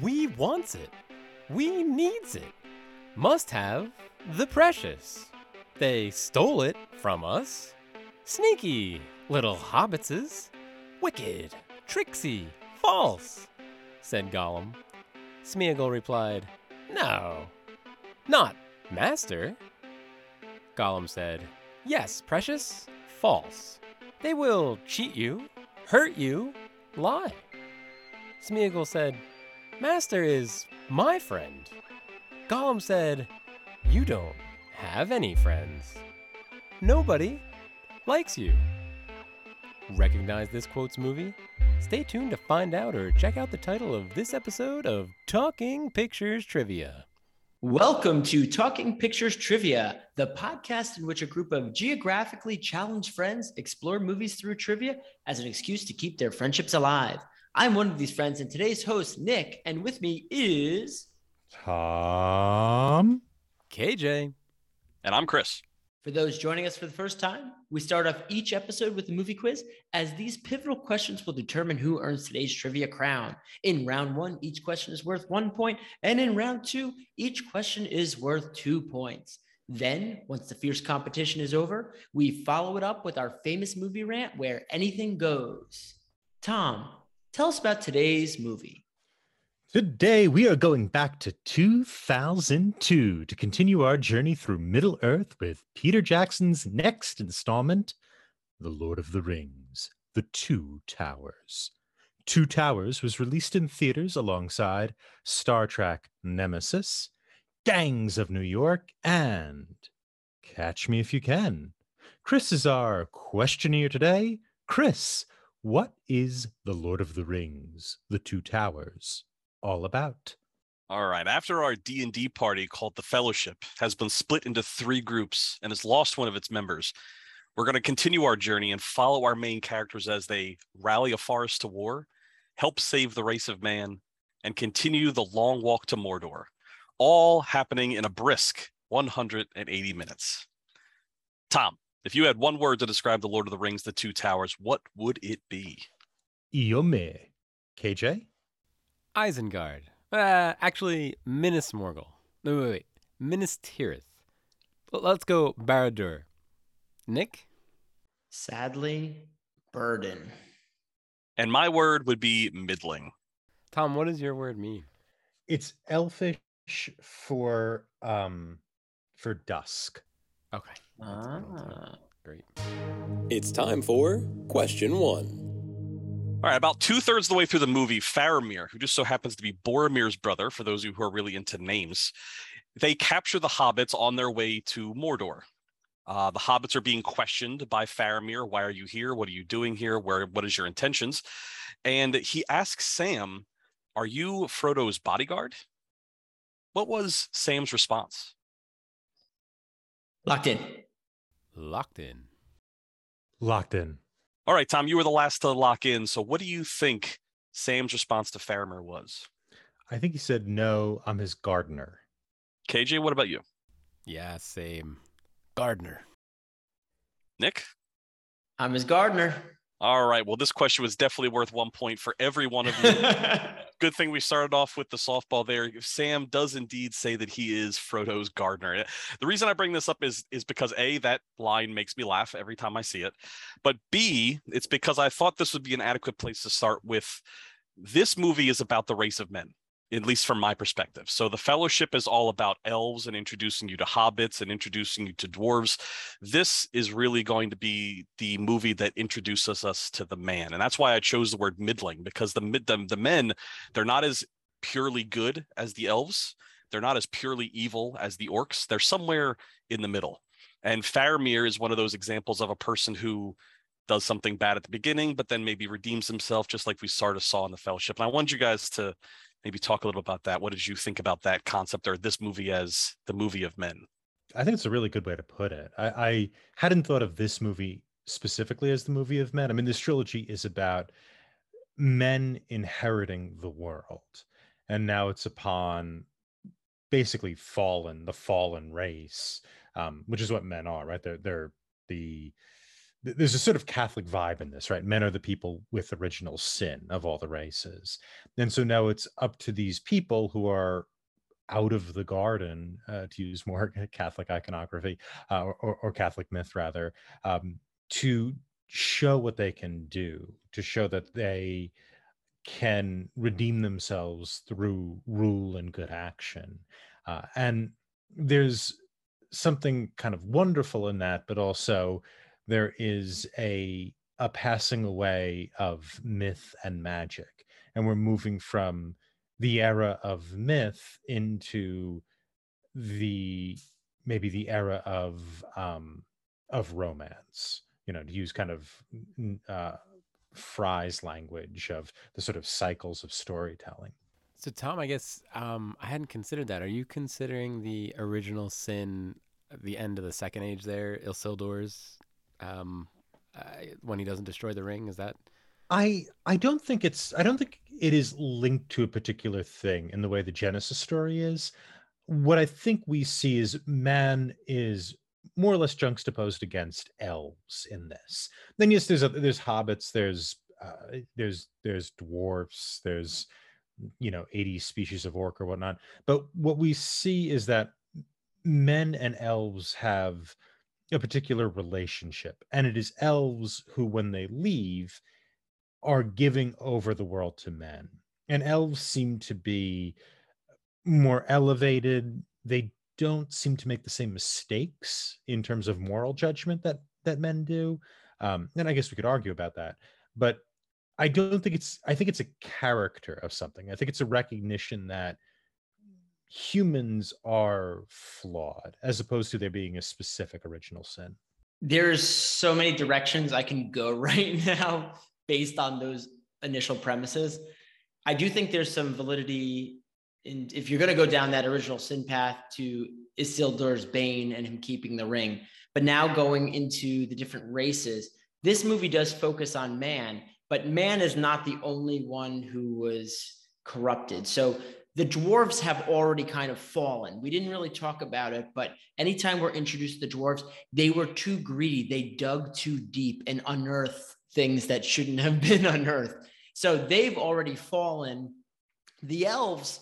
We wants it. We needs it. Must have the precious. They stole it from us. Sneaky little hobbitses. Wicked, tricksy, false, said Gollum. Smeagol replied, No, not master. Gollum said, Yes, precious, false. They will cheat you, hurt you, lie. Smeagol said, Master is my friend. Gollum said, You don't have any friends. Nobody likes you. Recognize this quotes movie? Stay tuned to find out or check out the title of this episode of Talking Pictures Trivia. Welcome to Talking Pictures Trivia, the podcast in which a group of geographically challenged friends explore movies through trivia as an excuse to keep their friendships alive. I'm one of these friends, and today's host, Nick, and with me is Tom. KJ. And I'm Chris. For those joining us for the first time, we start off each episode with a movie quiz, as these pivotal questions will determine who earns today's trivia crown. In round one, each question is worth one point, and in round two, each question is worth two points. Then, once the fierce competition is over, we follow it up with our famous movie rant where anything goes. Tom, tell us about today's movie. Today we are going back to 2002 to continue our journey through Middle Earth with Peter Jackson's next installment, The Lord of the Rings, The Two Towers. Two Towers was released in theaters alongside Star Trek Nemesis, Gangs of New York, and Catch Me If You Can. Chris is our questionnaire today. Chris, what is The Lord of the Rings, The Two Towers? all about. All right. After our D&D party called the Fellowship has been split into three groups and has lost one of its members, we're going to continue our journey and follow our main characters as they rally a forest to war, help save the race of man, and continue the long walk to Mordor, all happening in a brisk 180 minutes. Tom, if you had one word to describe the Lord of the Rings, the Two Towers, what would it be? Eomer. KJ? Isengard. Uh, actually, Minas Morgul. No, wait, wait. Minas Tirith. Let's go Barad-dûr. Nick? Sadly, burden. And my word would be middling. Tom, what does your word mean? It's elfish for um for dusk. Okay. Ah. Great. It's time for question one. All right, about two thirds of the way through the movie, Faramir, who just so happens to be Boromir's brother, for those of you who are really into names, they capture the hobbits on their way to Mordor. Uh, the hobbits are being questioned by Faramir. Why are you here? What are you doing here? Where? What is your intentions? And he asks Sam, "Are you Frodo's bodyguard?" What was Sam's response? Locked in. Locked in. Locked in. All right, Tom, you were the last to lock in. So, what do you think Sam's response to Faramir was? I think he said, No, I'm his gardener. KJ, what about you? Yeah, same. Gardener. Nick? I'm his gardener. All right. Well, this question was definitely worth one point for every one of you. Good thing we started off with the softball there. Sam does indeed say that he is Frodo's gardener. The reason I bring this up is is because a that line makes me laugh every time I see it, but b it's because I thought this would be an adequate place to start with. This movie is about the race of men at least from my perspective. So the fellowship is all about elves and introducing you to hobbits and introducing you to dwarves. This is really going to be the movie that introduces us to the man. And that's why I chose the word middling because the the, the men, they're not as purely good as the elves. They're not as purely evil as the orcs. They're somewhere in the middle. And Faramir is one of those examples of a person who does something bad at the beginning, but then maybe redeems himself, just like we sort of saw in the Fellowship. And I want you guys to maybe talk a little about that. What did you think about that concept or this movie as the movie of men? I think it's a really good way to put it. I, I hadn't thought of this movie specifically as the movie of men. I mean, this trilogy is about men inheriting the world, and now it's upon basically fallen, the fallen race, um, which is what men are, right? They're they're the th- there's a sort of Catholic vibe in this, right? Men are the people with original sin of all the races. And so now it's up to these people who are out of the garden, uh, to use more Catholic iconography uh, or, or, Catholic myth, rather, um, to show what they can do, to show that they can redeem themselves through rule and good action. Uh, and there's something kind of wonderful in that, but also there is a a passing away of myth and magic, and we're moving from the era of myth into the maybe the era of um, of romance. You know, to use kind of uh, Frye's language of the sort of cycles of storytelling. So, Tom, I guess um, I hadn't considered that. Are you considering the original sin, the end of the Second Age there, Isildur's, um, uh, when he doesn't destroy the ring? Is that? I I don't think it's I don't think it is linked to a particular thing in the way the Genesis story is. What I think we see is man is more or less juxtaposed against elves in this. Then yes, there's a, there's hobbits, there's uh, there's there's dwarfs, there's you know 80 species of orc or whatnot but what we see is that men and elves have a particular relationship and it is elves who when they leave are giving over the world to men. And elves seem to be more elevated. They don't seem to make the same mistakes in terms of moral judgment that that men do. Um, and i guess we could argue about that but I don't think it's I think it's a character of something. I think it's a recognition that humans are flawed as opposed to there being a specific original sin. There's so many directions I can go right now based on those initial premises. I do think there's some validity in if you're going to go down that original sin path to Isildur's Bane and him keeping the ring, but now going into the different races, this movie does focus on man but man is not the only one who was corrupted. So the dwarves have already kind of fallen. We didn't really talk about it, but anytime we're introduced to the dwarves, they were too greedy. They dug too deep and unearthed things that shouldn't have been unearthed. So they've already fallen. The elves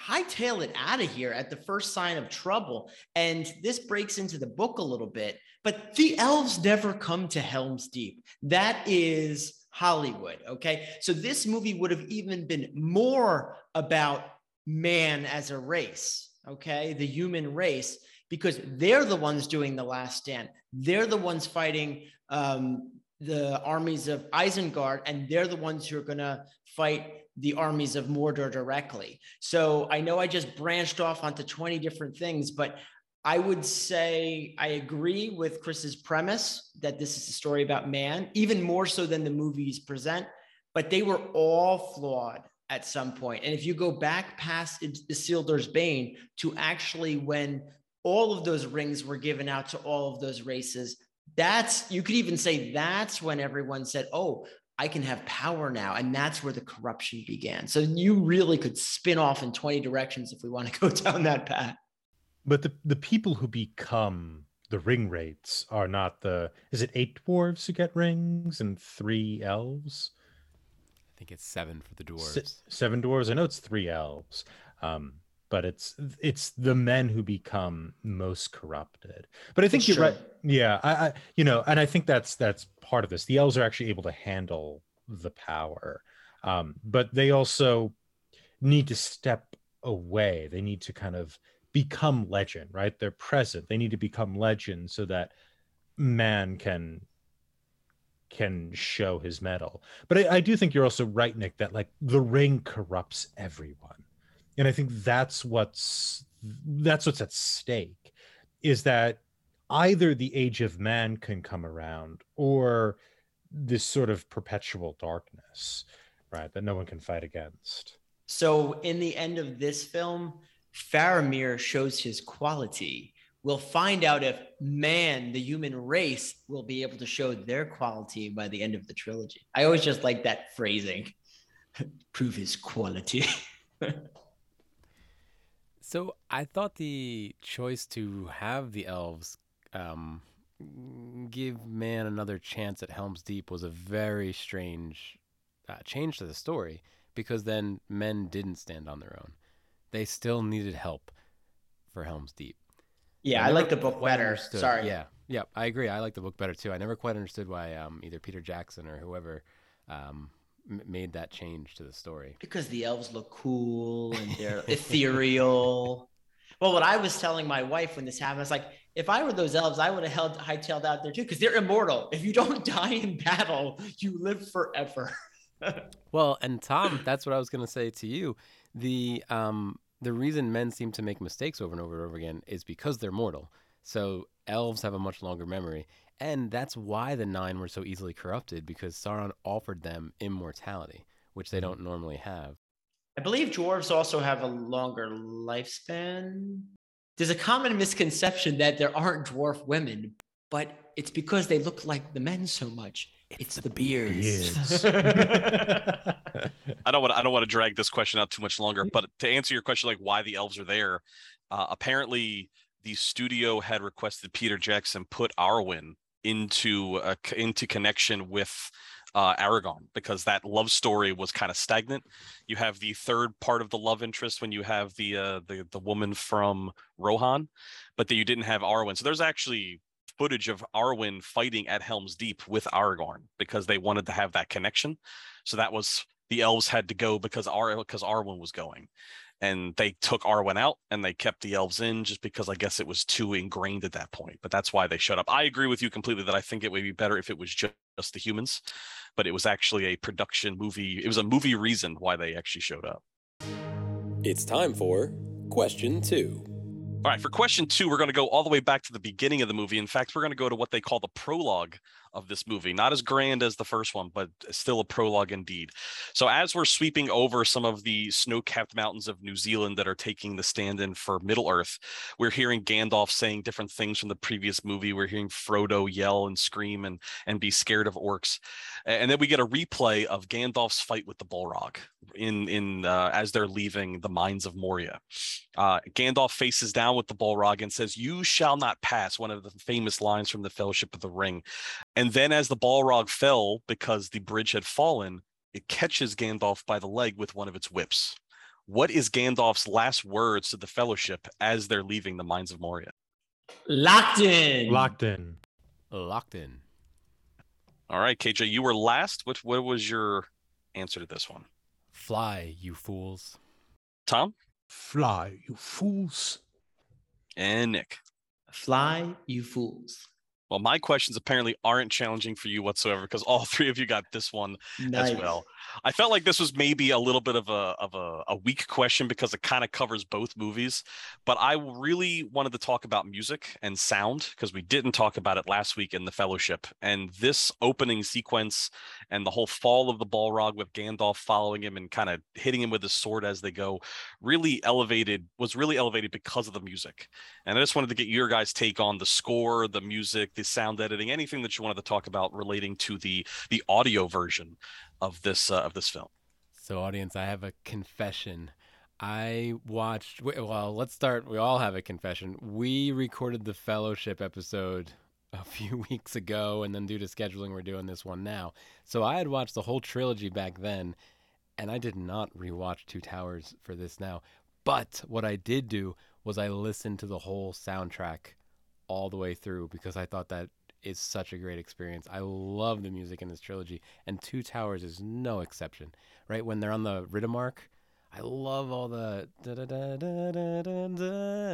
hightail it out of here at the first sign of trouble. And this breaks into the book a little bit, but the elves never come to Helm's Deep. That is Hollywood. Okay. So this movie would have even been more about man as a race. Okay. The human race, because they're the ones doing the last stand. They're the ones fighting um, the armies of Isengard, and they're the ones who are going to fight the armies of Mordor directly. So I know I just branched off onto 20 different things, but I would say I agree with Chris's premise that this is a story about man, even more so than the movies present, but they were all flawed at some point. And if you go back past Isildur's Bane to actually when all of those rings were given out to all of those races, that's you could even say that's when everyone said, "Oh, I can have power now," and that's where the corruption began. So you really could spin off in 20 directions if we want to go down that path. But the the people who become the ring wraiths are not the is it eight dwarves who get rings and three elves? I think it's seven for the dwarves. S- seven dwarves. I know it's three elves. Um, but it's it's the men who become most corrupted. But I think you're right. Yeah, I, I you know, and I think that's that's part of this. The elves are actually able to handle the power, um, but they also need to step away. They need to kind of become legend, right? They're present. They need to become legend so that man can can show his mettle. But I, I, do think you're also right, Nick, that like the ring corrupts everyone. And I think that's what's that's what's at stake is that either the age of man can come around or this sort of perpetual darkness, right? That no one can fight against. So in the end of this film, Faramir shows his quality. We'll find out if man, the human race, will be able to show their quality by the end of the trilogy. I always just like that phrasing prove his quality. so I thought the choice to have the elves um, give man another chance at Helm's Deep was a very strange uh, change to the story because then men didn't stand on their own. They still needed help for Helm's Deep. Yeah, I I, like the book better. understood- Sorry. Yeah, yeah, I agree. I like the book better too. I never quite understood why um, either Peter Jackson or whoever um, m- made that change to the story. Because the elves look cool and they're ethereal. Well, what I was telling my wife when this happened, I was like, if I were those elves, I would have held hightailed out there too, because they're immortal. If you don't die in battle, you live forever. Well, and Tom, that's what I was going to say to you. The um, the reason men seem to make mistakes over and over and over again is because they're mortal. So elves have a much longer memory, and that's why the nine were so easily corrupted because Sauron offered them immortality, which they mm-hmm. don't normally have. I believe dwarves also have a longer lifespan. There's a common misconception that there aren't dwarf women, but it's because they look like the men so much. It's, the beards. I don't want I don't want to drag this question out too much longer, but to answer your question, like why the elves are there, uh, apparently the studio had requested Peter Jackson put Arwen into into connection with uh, Aragorn because that love story was kind of stagnant. You have the third part of the love interest when you have the uh, the the woman from Rohan, but that you didn't have Arwen. So there's actually footage of Arwen fighting at Helm's Deep with Aragorn because they wanted to have that connection. So that was the elves had to go because Ar because Arwen was going. And they took Arwen out and they kept the elves in just because I guess it was too ingrained at that point. But that's why they showed up. I agree with you completely that I think it would be better if it was ju- just the humans, but it was actually a production movie. It was a movie reason why they actually showed up. It's time for question two. All right, for question two, we're going to go all the way back to the beginning of the movie. In fact, we're going to go to what they call the prologue of this movie. Not as grand as the first one, but still a prologue indeed. So, as we're sweeping over some of the snow capped mountains of New Zealand that are taking the stand in for Middle Earth, we're hearing Gandalf saying different things from the previous movie. We're hearing Frodo yell and scream and, and be scared of orcs. And then we get a replay of Gandalf's fight with the Balrog in, in uh, as they're leaving the mines of Moria. Uh, Gandalf faces down with the Balrog and says, You shall not pass, one of the famous lines from the Fellowship of the Ring. And then, as the Balrog fell because the bridge had fallen, it catches Gandalf by the leg with one of its whips. What is Gandalf's last words to the Fellowship as they're leaving the mines of Moria? Locked in. Locked in. Locked in. All right, KJ, you were last. What, what was your answer to this one? Fly, you fools. Tom Fly, you fools. and Nick. Fly, you fools. Well, my questions apparently aren't challenging for you whatsoever because all three of you got this one Nice. as well. I felt like this was maybe a little bit of a of a, a weak question because it kind of covers both movies, but I really wanted to talk about music and sound because we didn't talk about it last week in the Fellowship. And this opening sequence and the whole fall of the Balrog with Gandalf following him and kind of hitting him with his sword as they go really elevated was really elevated because of the music. And I just wanted to get your guys' take on the score, the music, the sound editing, anything that you wanted to talk about relating to the the audio version of this uh, of this film. So, audience, I have a confession. I watched, well, let's start. We all have a confession. We recorded the fellowship episode a few weeks ago, and then due to scheduling, we're doing this one now. So, I had watched the whole trilogy back then, and I did not rewatch Two Towers for this now. But what I did do was I listened to the whole soundtrack all the way through because I thought that is such a great experience. I love the music in this trilogy, and Two Towers is no exception. Right when they're on the Riddermark, I love all the da da da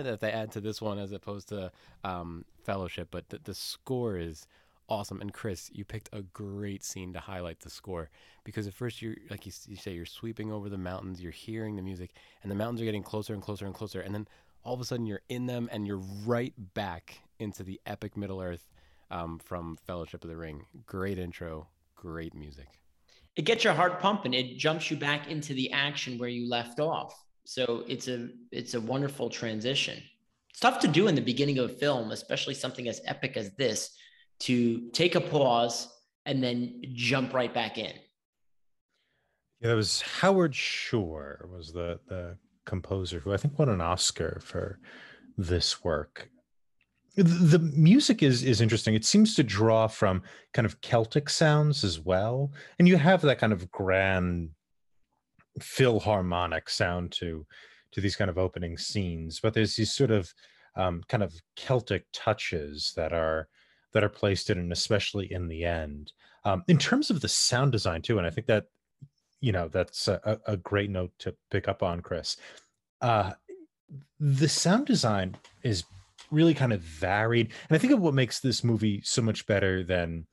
that they add to this one as opposed to um, Fellowship. But the, the score is awesome. And Chris, you picked a great scene to highlight the score because at first you're like you, you say you're sweeping over the mountains, you're hearing the music, and the mountains are getting closer and closer and closer, and then all of a sudden you're in them and you're right back into the epic Middle Earth um, from Fellowship of the Ring. Great intro, great music. It gets your heart pumping. It jumps you back into the action where you left off. So it's a it's a wonderful transition. It's tough to do in the beginning of a film, especially something as epic as this, to take a pause and then jump right back in. Yeah, that was Howard Shore was the the composer who I think won an Oscar for this work. the music is is interesting it seems to draw from kind of celtic sounds as well and you have that kind of grand philharmonic sound to to these kind of opening scenes but there's these sort of um, kind of celtic touches that are that are placed in and especially in the end. Um, in terms of the sound design too and i think that you know that's a, a great note to pick up on chris uh, the sound design is really kind of varied and i think of what makes this movie so much better than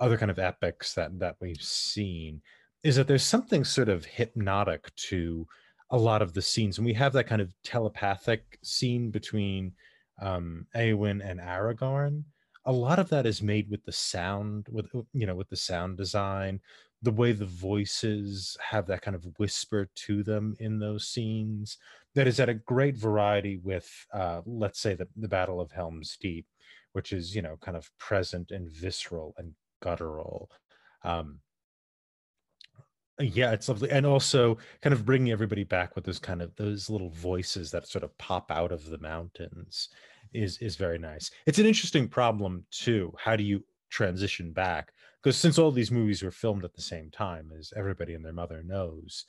other kind of epics that that we've seen is that there's something sort of hypnotic to a lot of the scenes and we have that kind of telepathic scene between um Eowyn and Aragorn. A lot of that is made with the sound with you know with the sound design the way the voices have that kind of whisper to them in those scenes that is at a great variety with uh, let's say the, the battle of helm's deep which is you know kind of present and visceral and guttural. Um, Uh, yeah it's lovely and also kind of bringing everybody back with those kind of those little voices that sort of pop out of the mountains is is very nice. It's an interesting problem too how do you transition back? Because since all these movies were filmed at the same time as everybody and their mother knows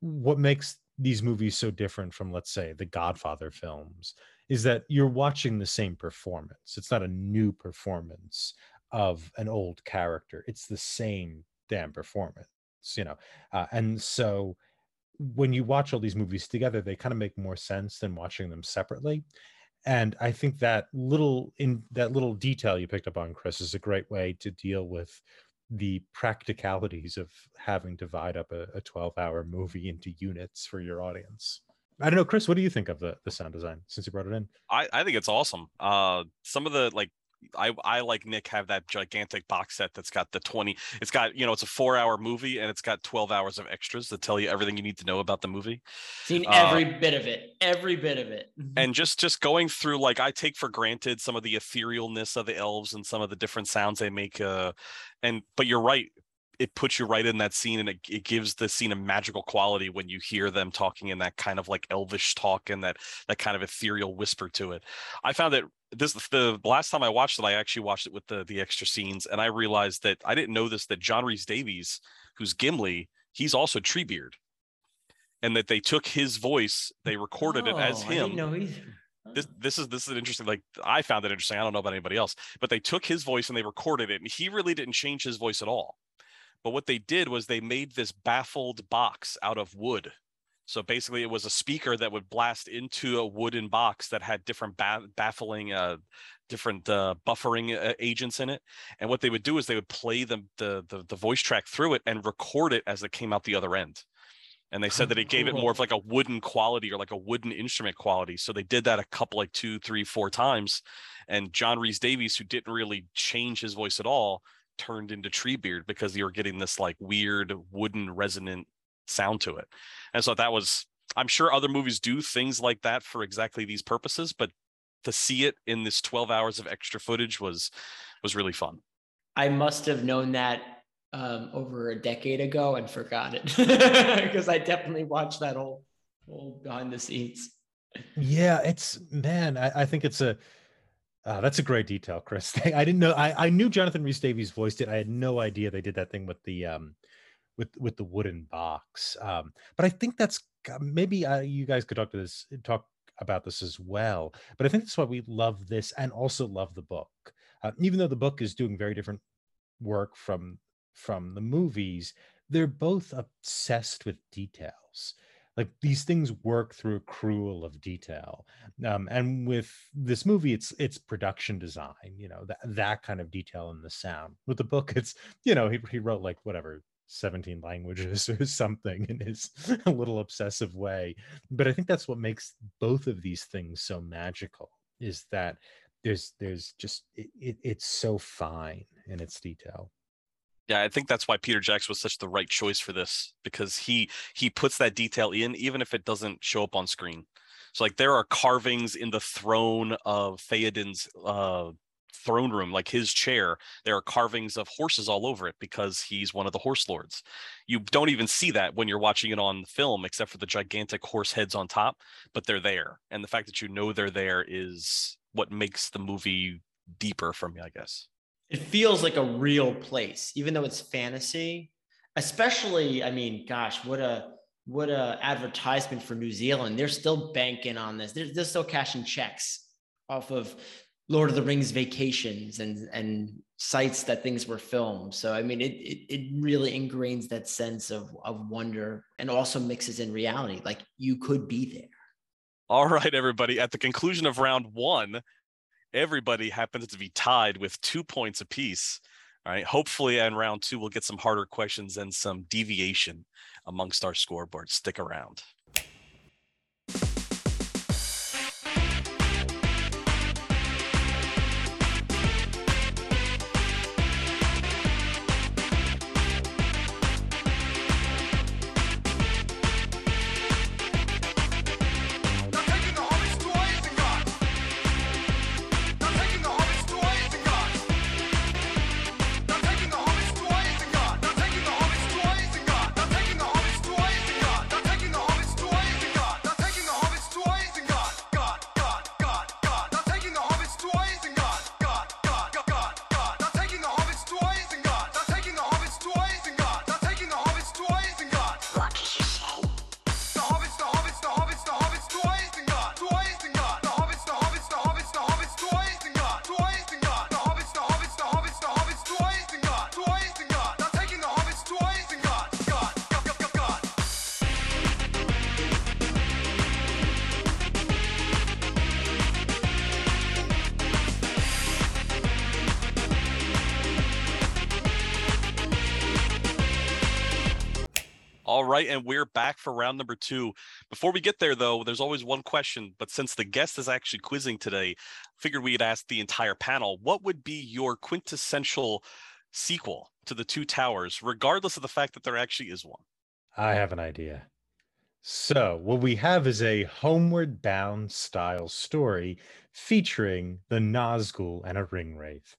what makes these movies so different from let's say the godfather films is that you're watching the same performance. It's not a new performance of an old character. It's the same damn performance you know uh, and so when you watch all these movies together they kind of make more sense than watching them separately and i think that little in that little detail you picked up on chris is a great way to deal with the practicalities of having to divide up a, a 12 hour movie into units for your audience. I don't know chris what do you think of the the sound design since you brought it in? I i think it's awesome. Uh some of the like I I like Nick have that gigantic box set that's got the 20 it's got you know it's a 4 hour movie and it's got 12 hours of extras that tell you everything you need to know about the movie. Seen uh, every bit of it. Every bit of it. Mm-hmm. and just just going through like I take for granted some of the etherealness of the elves and some of the different sounds they make uh and but you're right it puts you right in that scene and it, it gives the scene a magical quality when you hear them talking in that kind of like elvish talk and that that kind of ethereal whisper to it i found that this the last time i watched it i actually watched it with the the extra scenes and i realized that i didn't know this that john rhys-davies who's gimli he's also treebeard and that they took his voice they recorded oh, it as him. this this is this is interesting like i found it interesting i don't know about anybody else but they took his voice and they recorded it and he really didn't change his voice at all. But what they did was they made this baffled box out of wood. So basically, it was a speaker that would blast into a wooden box that had different ba- baffling, uh, different uh, buffering uh, agents in it. And what they would do is they would play the, the, the the voice track through it and record it as it came out the other end. And they said that it gave it more of like a wooden quality or like a wooden instrument quality. So they did that a couple, like two, three, four times. And John Rhys-Davies, who didn't really change his voice at all, turned into Treebeard because you were getting this like weird wooden resonant sound to it. And so that was I'm sure other movies do things like that for exactly these purposes, but to see it in this 12 hours of extra footage was was really fun. I must have known that um, over a decade ago and forgot it because I definitely watched that whole whole behind the scenes. Yeah, it's man, I, I think it's a uh, that's a great detail, Chris. I didn't know. I, I knew Jonathan Rhys Davies voiced it. I had no idea they did that thing with the um, with with the wooden box. Um, but I think that's maybe uh, you guys could talk to this talk about this as well. But I think that's why we love this and also love the book, uh, even though the book is doing very different work from from the movies. They're both obsessed with details like these things work through a cruel of detail um, and with this movie it's it's production design you know that that kind of detail in the sound with the book it's you know he, he wrote like whatever 17 languages or something in his little obsessive way but i think that's what makes both of these things so magical is that there's there's just it, it, it's so fine in its detail yeah, I think that's why Peter Jackson was such the right choice for this because he he puts that detail in even if it doesn't show up on screen. So like there are carvings in the throne of Theoden's uh, throne room, like his chair. There are carvings of horses all over it because he's one of the horse lords. You don't even see that when you're watching it on film, except for the gigantic horse heads on top, but they're there. And the fact that you know they're there is what makes the movie deeper for me, I guess. It feels like a real place, even though it's fantasy. Especially, I mean, gosh, what a what a advertisement for New Zealand. They're still banking on this. They're, they're still cashing checks off of Lord of the Rings vacations and and sites that things were filmed. So I mean, it it, it really ingrains that sense of of wonder and also mixes in reality. Like you could be there. All right, everybody. At the conclusion of round one, everybody happens to be tied with two points apiece. All right. Hopefully, in round two, we'll get some harder questions and some deviation amongst our scoreboard. Stick around. Right, and we're back for round number two. Before we get there, though, there's always one question. But since the guest is actually quizzing today, figured we'd ask the entire panel what would be your quintessential sequel to the Two Towers, regardless of the fact that there actually is one. I have an idea. So, what we have is a homeward bound style story featuring the Nazgul and a ring wraith.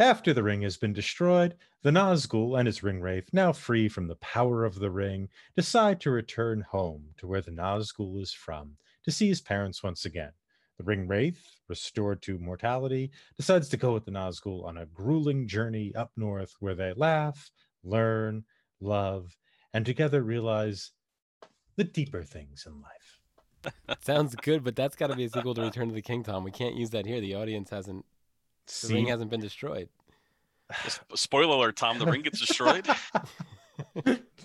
After the ring has been destroyed, the Nazgul and his ring wraith, now free from the power of the ring, decide to return home to where the Nazgul is from to see his parents once again. The ring wraith, restored to mortality, decides to go with the Nazgul on a grueling journey up north where they laugh, learn, love, and together realize the deeper things in life. Sounds good, but that's got to be a sequel to Return of the King, Tom. We can't use that here. The audience hasn't, the ring hasn't been destroyed. Spoiler alert, Tom, the ring gets destroyed.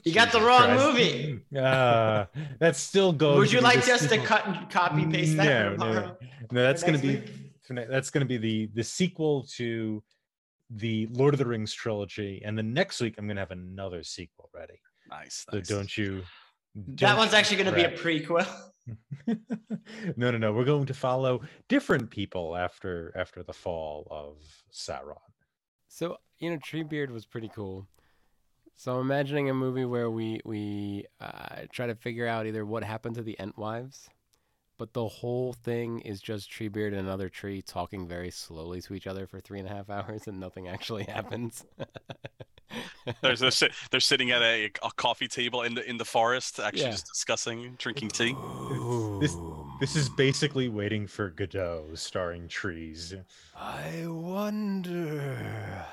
You got the wrong Christ. movie. Ah, that still goes. Would you be like the us to sequel- cut and copy paste that No, for no, tomorrow? no. That's going to next be week? for ne- that's going to be the the sequel to the Lord of the Rings trilogy, and the next week I'm going to have another sequel ready. nice. So nice. don't you? That one's actually going to be a prequel. no, no, no. We're going to follow different people after after the fall of Sauron. So you know, Treebeard was pretty cool. So I'm imagining a movie where we we uh, try to figure out either what happened to the Entwives, but the whole thing is just Treebeard and another tree talking very slowly to each other for three and a half hours, and nothing actually happens. There's they're, sit- they're sitting at a, a coffee table in the in the forest, actually Yeah. just discussing, drinking tea. This this is basically waiting for Godot, starring trees. I wonder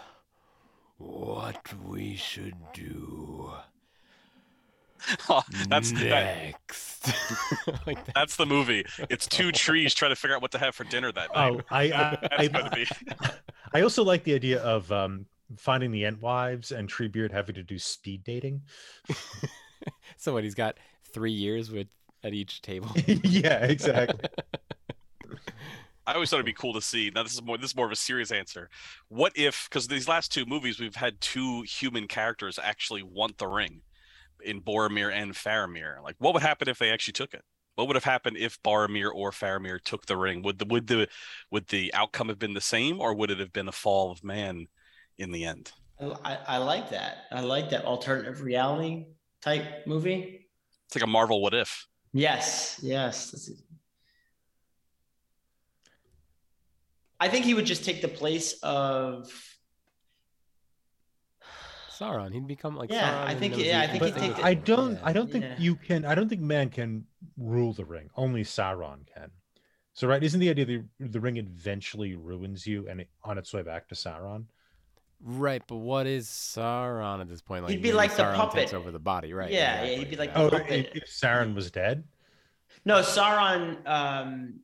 what we should do that's that, next. like that. that's the movie. It's two trees trying to figure out what to have for dinner that night. Oh, I I, That's I, be. I also like the idea of um, finding the Entwives and Treebeard having to do speed dating. So what? He's got three years with at each table. yeah, exactly. I always thought it'd be cool to see. Now this is more this is more of a serious answer. What if because these last two movies we've had two human characters actually want the ring in Boromir and Faramir. Like what would happen if they actually took it? What would have happened if Boromir or Faramir took the ring? Would the would the would the outcome have been the same or would it have been a fall of man in the end? Oh, I, I like that. I like that alternative reality type movie. It's like a Marvel what if. Yes, yes. I think he would just take the place of. Sauron. He'd become like Yeah, Sauron I think- yeah, I think he'd take I don't. Yeah, I don't think yeah. you can. I don't think man can rule the ring. Only Sauron can. So right, isn't the idea the the ring eventually ruins you and it, on its way back to Sauron? Right, but what is Sauron at this point? Like he'd be maybe like the Sauron takes puppet. over the body, right? Yeah, yeah, he'd be like yeah. Oh, puppet. if, if Sauron was dead. No, Sauron um,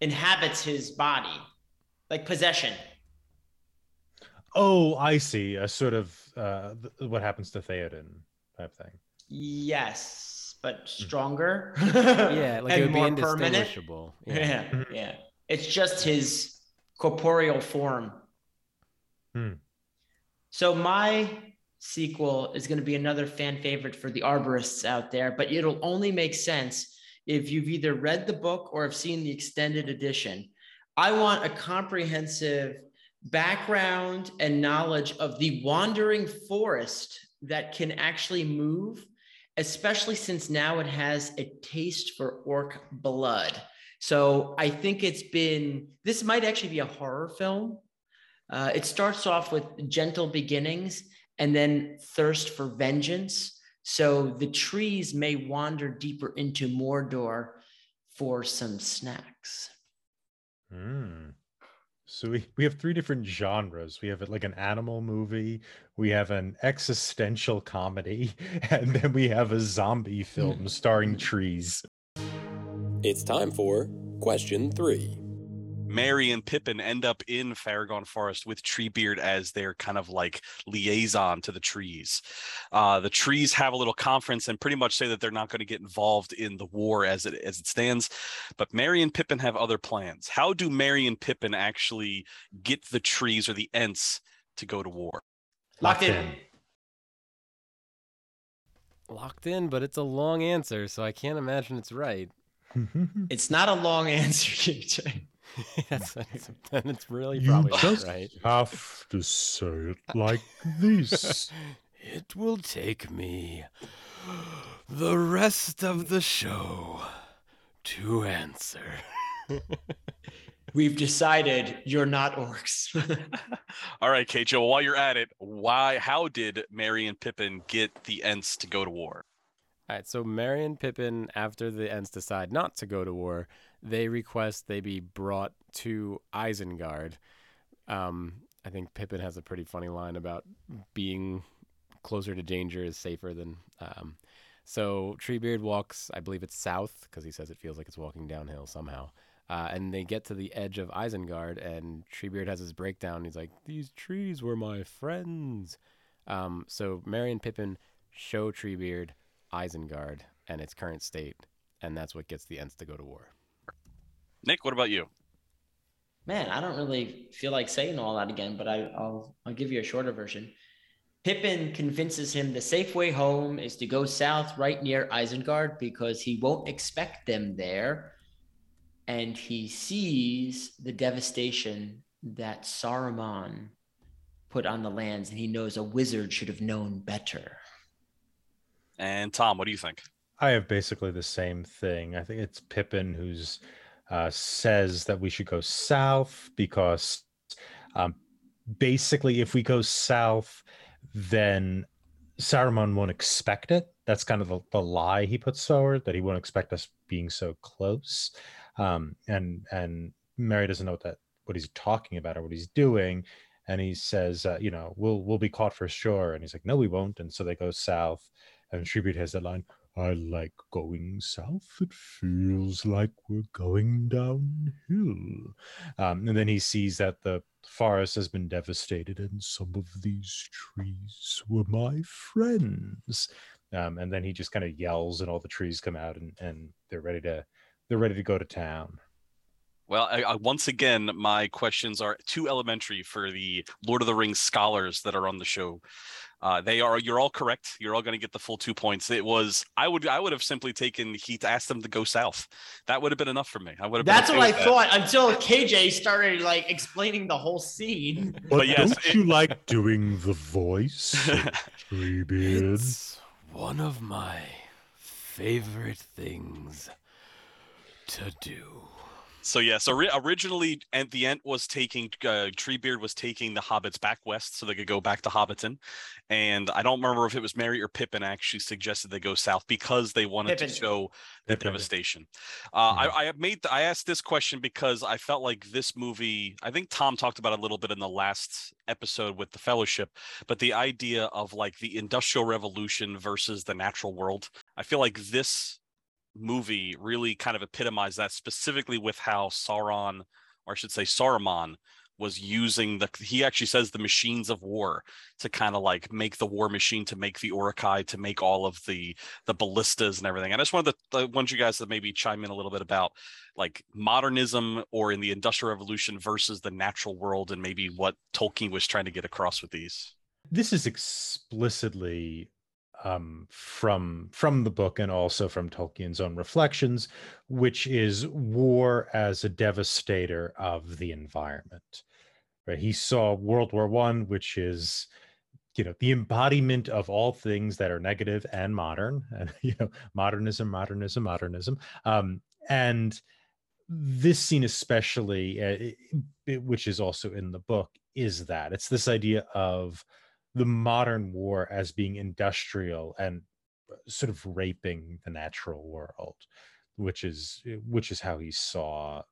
inhabits his body, like possession. Oh, I see. A sort of uh, th- what happens to Theoden type thing. Yes, but stronger. yeah, like and it would be more permanent. indistinguishable. Yeah. Yeah, yeah. It's just his corporeal form. Hmm. So my sequel is going to be another fan favorite for the arborists out there, but it'll only make sense if you've either read the book or have seen the extended edition. I want a comprehensive background and knowledge of the wandering forest that can actually move, especially since now it has a taste for orc blood. So I think it's been, this might actually be a horror film. Uh, it starts off with gentle beginnings and then thirst for vengeance. So the trees may wander deeper into Mordor for some snacks. Hmm. So we, we have three different genres. We have like an animal movie, we have an existential comedy, and then we have a zombie film starring trees. It's time for question three. Merry and Pippin end up in Fangorn Forest with Treebeard as their kind of like liaison to the trees. Uh, the trees have a little conference and pretty much say that they're not going to get involved in the war as it as it stands. But Merry and Pippin have other plans. How do Merry and Pippin actually get the trees or the Ents to go to war? Locked in. Locked in, but it's a long answer, so I can't imagine it's right. It's not a long answer, KJ. that's, that's then it's really You probably not just right. have to say it like this. It will take me the rest of the show to answer. We've decided you're not orcs. All right, KJ, while you're at it, why how did Merry and Pippin get the Ents to go to war? All right, so Merry and Pippin, after the Ents decide not to go to war, they request they be brought to Isengard. Um, I think Pippin has a pretty funny line about being closer to danger is safer than. Um, so Treebeard walks, I believe it's south, because he says it feels like it's walking downhill somehow. Uh, and they get to the edge of Isengard, and Treebeard has his breakdown. He's like, "These trees were my friends." Um, so Merry and Pippin show Treebeard Isengard and its current state, and that's what gets the Ents to go to war. Nick, what about you? Man, I don't really feel like saying all that again, but I, I'll I'll give you a shorter version. Pippin convinces him the safe way home is to go south right near Isengard because he won't expect them there. And he sees the devastation that Saruman put on the lands, and he knows a wizard should have known better. And Tom, what do you think? I have basically the same thing. I think it's Pippin who's uh, says that we should go south because um, basically, if we go south, then Saruman won't expect it. That's kind of the, the lie he puts forward that he won't expect us being so close. Um, and and Merry doesn't know what that what he's talking about or what he's doing. And he says, uh, you know, we'll we'll be caught for sure. And he's like, no, we won't. And so they go south. And Treebeard has that line, I like going south. It feels like we're going downhill. Um, and then he sees that the forest has been devastated, and some of these trees were my friends. Um, and then he just kind of yells, and all the trees come out, and, and they're ready to they're ready to go to town. Well, I, I, once again, my questions are too elementary for the Lord of the Rings scholars that are on the show. Uh, they are. You're all correct. You're all going to get the full two points. It was. I would. I would have simply taken. He asked them to go south. That would have been enough for me. I would have. That's been what I okay with thought until KJ started like explaining the whole scene. But, yes, don't it- you like doing the voice, that. Treebeard? One of my favorite things to do. So yeah, so ri- originally, and the Ent was taking uh, Treebeard was taking the hobbits back west, so they could go back to Hobbiton. And I don't remember if it was Merry or Pippin actually suggested they go south because they wanted to show the Pippin. devastation. Uh, Mhm. I, I have made I asked this question because I felt like this movie. I think Tom talked about it a little bit in the last episode with the Fellowship, but the idea of like the Industrial Revolution versus the natural world. I feel like this movie really kind of epitomized that specifically with how Sauron, or I should say Saruman, was using the he actually says the machines of war to kind of like make the war machine to make the Uruk-hai to make all of the the ballistas and everything. And I just wanted to want you guys to maybe chime in a little bit about like modernism or in the industrial revolution versus the natural world and maybe what Tolkien was trying to get across with these. this is explicitly um, from from the book and also from Tolkien's own reflections, which is war as a devastator of the environment. Right? He saw World War One, which is you know the embodiment of all things that are negative and modern, and you know modernism, modernism, modernism, um, and this scene especially, uh, i- i- which is also in the book, is that it's this idea of the modern war as being industrial and uh, sort of raping the natural world which is uh, which is how he saw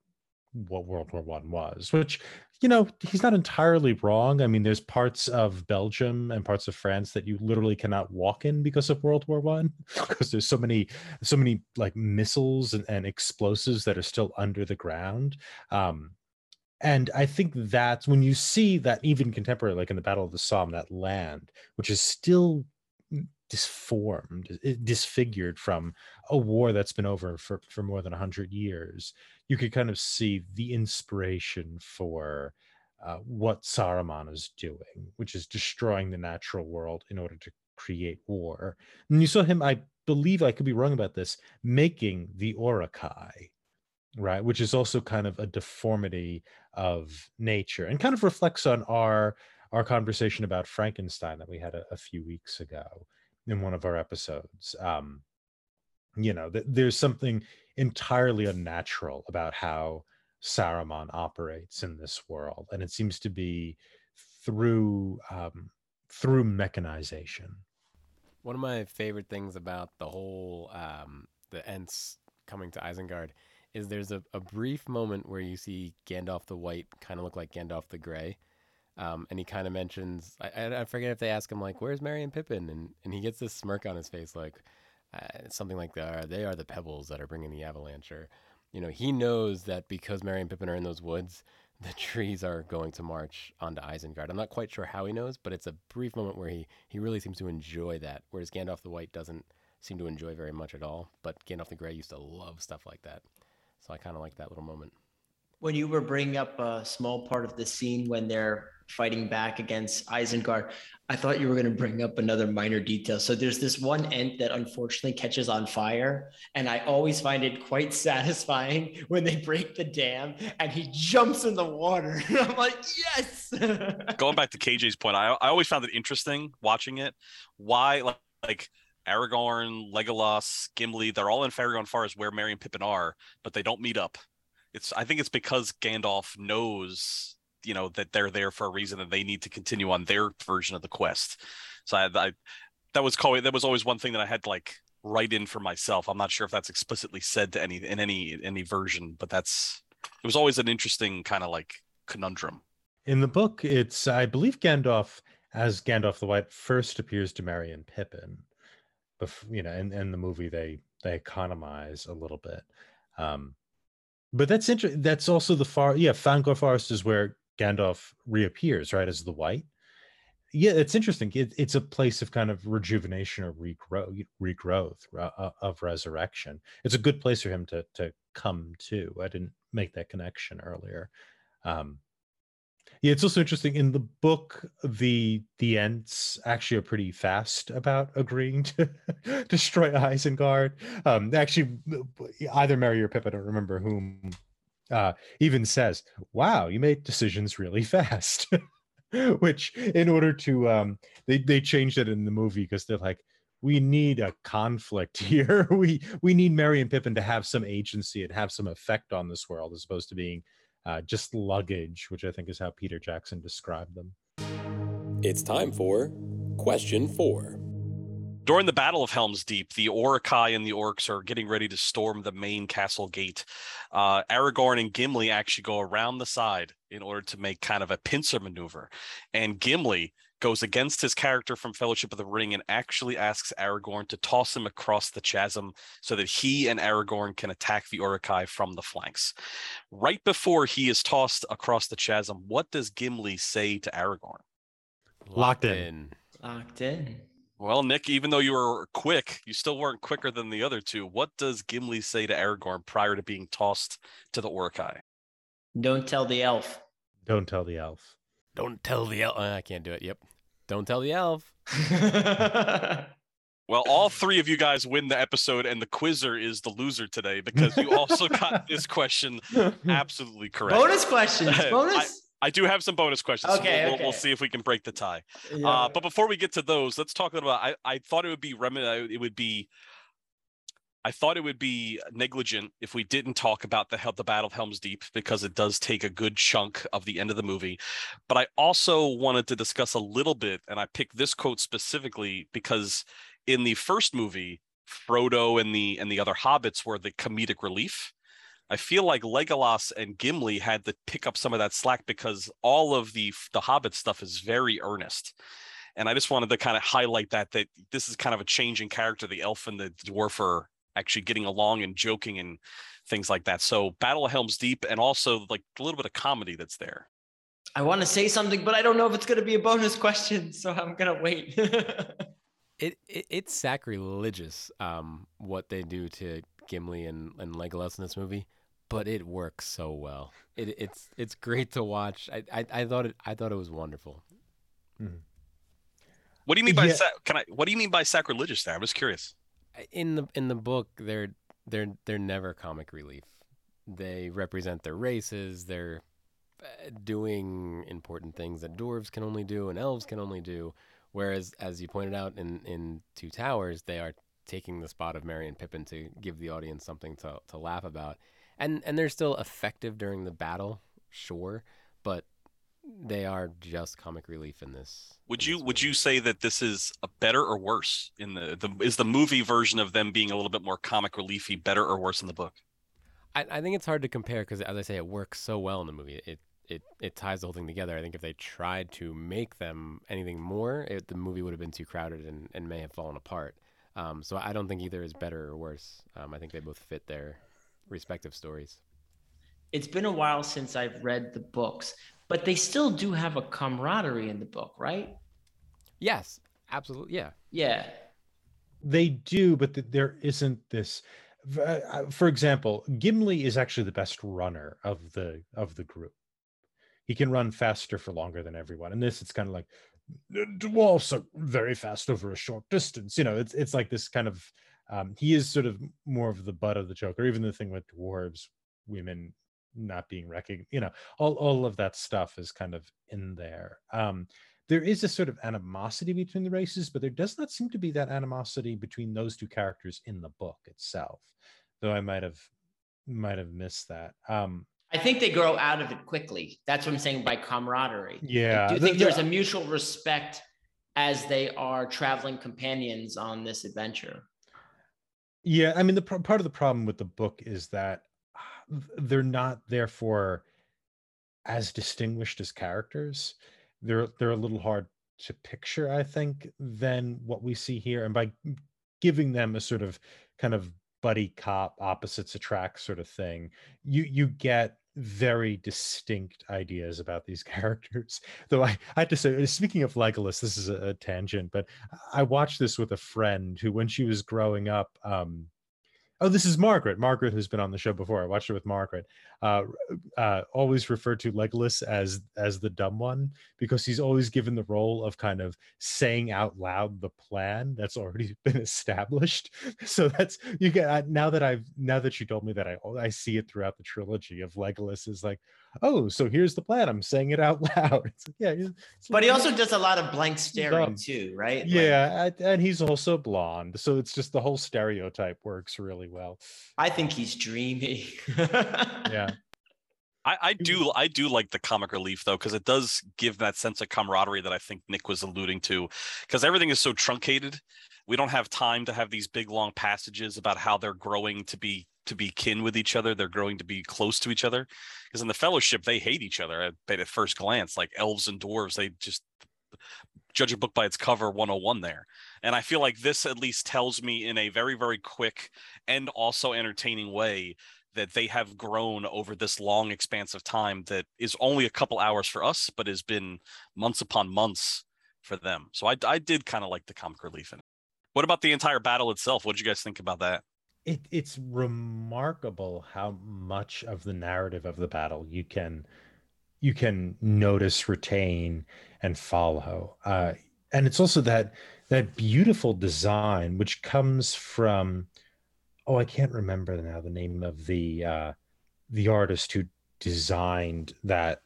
what world war one was which you know he's not entirely wrong. I mean there's parts of belgium and parts of france that you literally cannot walk in because of world war one because there's so many so many like missiles and, and explosives that are still under the ground. Um and I think that's when you see that even contemporary, like in the Battle of the Somme, that land, which is still disformed, disfigured from a war that's been over for, for more than 100 years, you could kind of see the inspiration for uh, what Saruman is doing, which is destroying the natural world in order to create war. And you saw him, I believe, I could be wrong about this, making the Uruk-hai right which is also kind of a deformity of nature and kind of reflects on our our conversation about frankenstein that we had a, a few weeks ago in one of our episodes um you know th- there's something entirely unnatural about how saruman operates in this world and it seems to be through um through mechanization. One of my favorite things about the whole um, the Ents coming to Isengard is there's a, a brief moment where you see Gandalf the White kind of look like Gandalf the Gray. Um, and he kind of mentions, I, I I forget if they ask him, like, where's Merry and Pippin? And, and he gets this smirk on his face, like, uh, something like, uh, they are the pebbles that are bringing the avalanche. Or, you know, he knows that because Merry and Pippin are in those woods, the trees are going to march onto Isengard. I'm not quite sure how he knows, but it's a brief moment where he, he really seems to enjoy that, whereas Gandalf the White doesn't seem to enjoy very much at all. But Gandalf the Grey used to love stuff like that. So I kind of like that little moment. When you were bringing up a small part of the scene when they're fighting back against Isengard, I thought you were going to bring up another minor detail. So there's this one ent that unfortunately catches on fire, and I always find it quite satisfying when they break the dam and he jumps in the water. I'm like, yes. Going back to KJ's point, I, I always found it interesting watching it. Why like, like Aragorn, Legolas, Gimli, they're all in Fangorn Forest where Merry and Pippin are, but they don't meet up. It's I think it's because Gandalf knows, you know, that they're there for a reason and they need to continue on their version of the quest. So I, I that was called that was always one thing that I had to like write in for myself. I'm not sure if that's explicitly said to any in any any version, but that's it was always an interesting kind of like conundrum. In the book, it's I believe Gandalf as Gandalf the White first appears to Merry and Pippin. You know, in, in the movie they they economize a little bit. Um but that's interesting. That's also the far yeah, Fangorn Forest is where Gandalf reappears, right, as the White. Yeah, it's interesting. It, it's a place of kind of rejuvenation or regrowth, regrowth uh, uh, of resurrection. It's a good place for him to to come to. I didn't make that connection earlier. Um, yeah, it's also interesting in the book. The the Ents actually are pretty fast about agreeing to destroy Isengard. Um, actually, either Merry or Pip, I don't remember whom, uh, even says, "Wow, you made decisions really fast." Which, in order to, um, they they changed it in the movie because they're like, we need a conflict here. We we need Merry and Pippin to have some agency and have some effect on this world, as opposed to being uh, just luggage, which I think is how Peter Jackson described them. It's time for question four. During the Battle of Helm's Deep, the Uruk-hai and the Orcs are getting ready to storm the main castle gate. Uh, Aragorn and Gimli actually go around the side in order to make kind of a pincer maneuver. And Gimli goes against his character from Fellowship of the Ring and actually asks Aragorn to toss him across the chasm so that he and Aragorn can attack the Uruk-hai from the flanks. Right before he is tossed across the chasm, what does Gimli say to Aragorn? Locked in. Locked in. Well, Nick, even though you were quick, you still weren't quicker than the other two. What does Gimli say to Aragorn prior to being tossed to the Uruk-hai? Don't tell the elf. Don't tell the elf. Don't tell the elf. I can't do it. Yep. Don't tell the elf. Well, all three of you guys win the episode, and the quizzer is the loser today because you also got this question absolutely correct. bonus questions. I- Bonus. I do have some bonus questions. so Okay, we'll, we'll, we'll see if we can break the tie. Yeah. Uh, but before we get to those, let's talk about. I, I thought it would be rem- uh, It would be. I thought it would be negligent if we didn't talk about the the Battle of Helm's Deep because it does take a good chunk of the end of the movie. But I also wanted to discuss a little bit, and I picked this quote specifically because in the first movie, Frodo and the and the other hobbits were the comedic relief. I feel like Legolas and Gimli had to pick up some of that slack because all of the the Hobbit stuff is very earnest, and I just wanted to kind of highlight that that this is kind of a change in character. The elf and the dwarf are actually getting along and joking and things like that. So Battle of Helm's Deep, and also like a little bit of comedy that's there. I want to say something, but I don't know if it's going to be a bonus question, so I'm gonna wait. It, it it's sacrilegious um what they do to Gimli and, and Legolas in this movie, but it works so well. It it's it's great to watch. I, I, I thought it I thought it was wonderful. What do you mean by Yeah. sa- can I? What do you mean by sacrilegious? There, I'm just curious. In the in the book, they're they're they're never comic relief. They represent their races. They're uh, doing important things that dwarves can only do and elves can only do. Whereas, as you pointed out in in Two Towers, they are taking the spot of Merry and Pippin to give the audience something to to laugh about, and and they're still effective during the battle, sure, but they are just comic relief in this. Would in you this would you say that this is a better or worse in the the is the movie version of them being a little bit more comic reliefy better or worse in the book? I, I think it's hard to compare because, as I say, it works so well in the movie. It it it ties the whole thing together. I think if they tried to make them anything more, it, the movie would have been too crowded and, and may have fallen apart. Um, so I don't think either is better or worse. Um, I think they both fit their respective stories. It's been a while since I've read the books, but they still do have a camaraderie in the book, right? Yes, absolutely. Yeah. Yeah. They do, but th- there isn't this. uh, For example, Gimli is actually the best runner of the of the group. He can run faster for longer than everyone. And this, it's kind of like "The dwarfs are very fast over a short distance. You know, it's it's like this kind of. Um, he is sort of more of the butt of the joke, or even the thing with dwarves, women not being recognized. You know, all all of that stuff is kind of in there. Um, there is a sort of animosity between the races, but there does not seem to be that animosity between those two characters in the book itself. Though I might have might have missed that. Um, I think they grow out of it quickly. That's what I'm saying by camaraderie. yeah, Do you the- think the- there's a mutual respect as they are traveling companions on this adventure? Yeah, I mean the part of the problem with the book is that th- they're not therefore as distinguished as characters. They're they're a little hard to picture, I think, than what we see here. And by giving them a sort of kind of buddy cop opposites attract sort of thing, you you get very distinct ideas about these characters. Though I, I have to say, speaking of Legolas, this is a, a tangent, but I watched this with a friend who, when she was growing up, um, Oh, this is Margaret. Margaret, who's been on the show before. I watched it with Margaret. Uh, uh, always refer to Legolas as as the dumb one because he's always given the role of kind of saying out loud the plan that's already been established. So that's you get now that I've now that you told me that I I see it throughout the trilogy of Legolas is like, oh, so here's the plan. I'm saying it out loud. It's like, yeah, it's But he like, also does a lot of blank staring dumb. too, right? Yeah, and- and he's also blonde, so it's just the whole stereotype works really well. I think he's dreamy. Yeah. I, I mm-hmm. do I do like the comic relief though because it does give that sense of camaraderie that I think Nick was alluding to because everything is so truncated. We don't have time to have these big long passages about how they're growing to be to be kin with each other. They're growing to be close to each other. Because in the fellowship they hate each other at, at first glance like elves and dwarves they just judge a book by its cover 101 there. And I feel like this at least tells me in a very very quick and also entertaining way that they have grown over this long expanse of time that is only a couple hours for us, but has been months upon months for them. So I, I did kind of like the comic relief in it. What about the entire battle itself? What did you guys think about that? it it's remarkable how much of the narrative of the battle you can you can notice retain and follow uh and it's also that that beautiful design which comes from oh i can't remember now the name of the uh the artist who designed that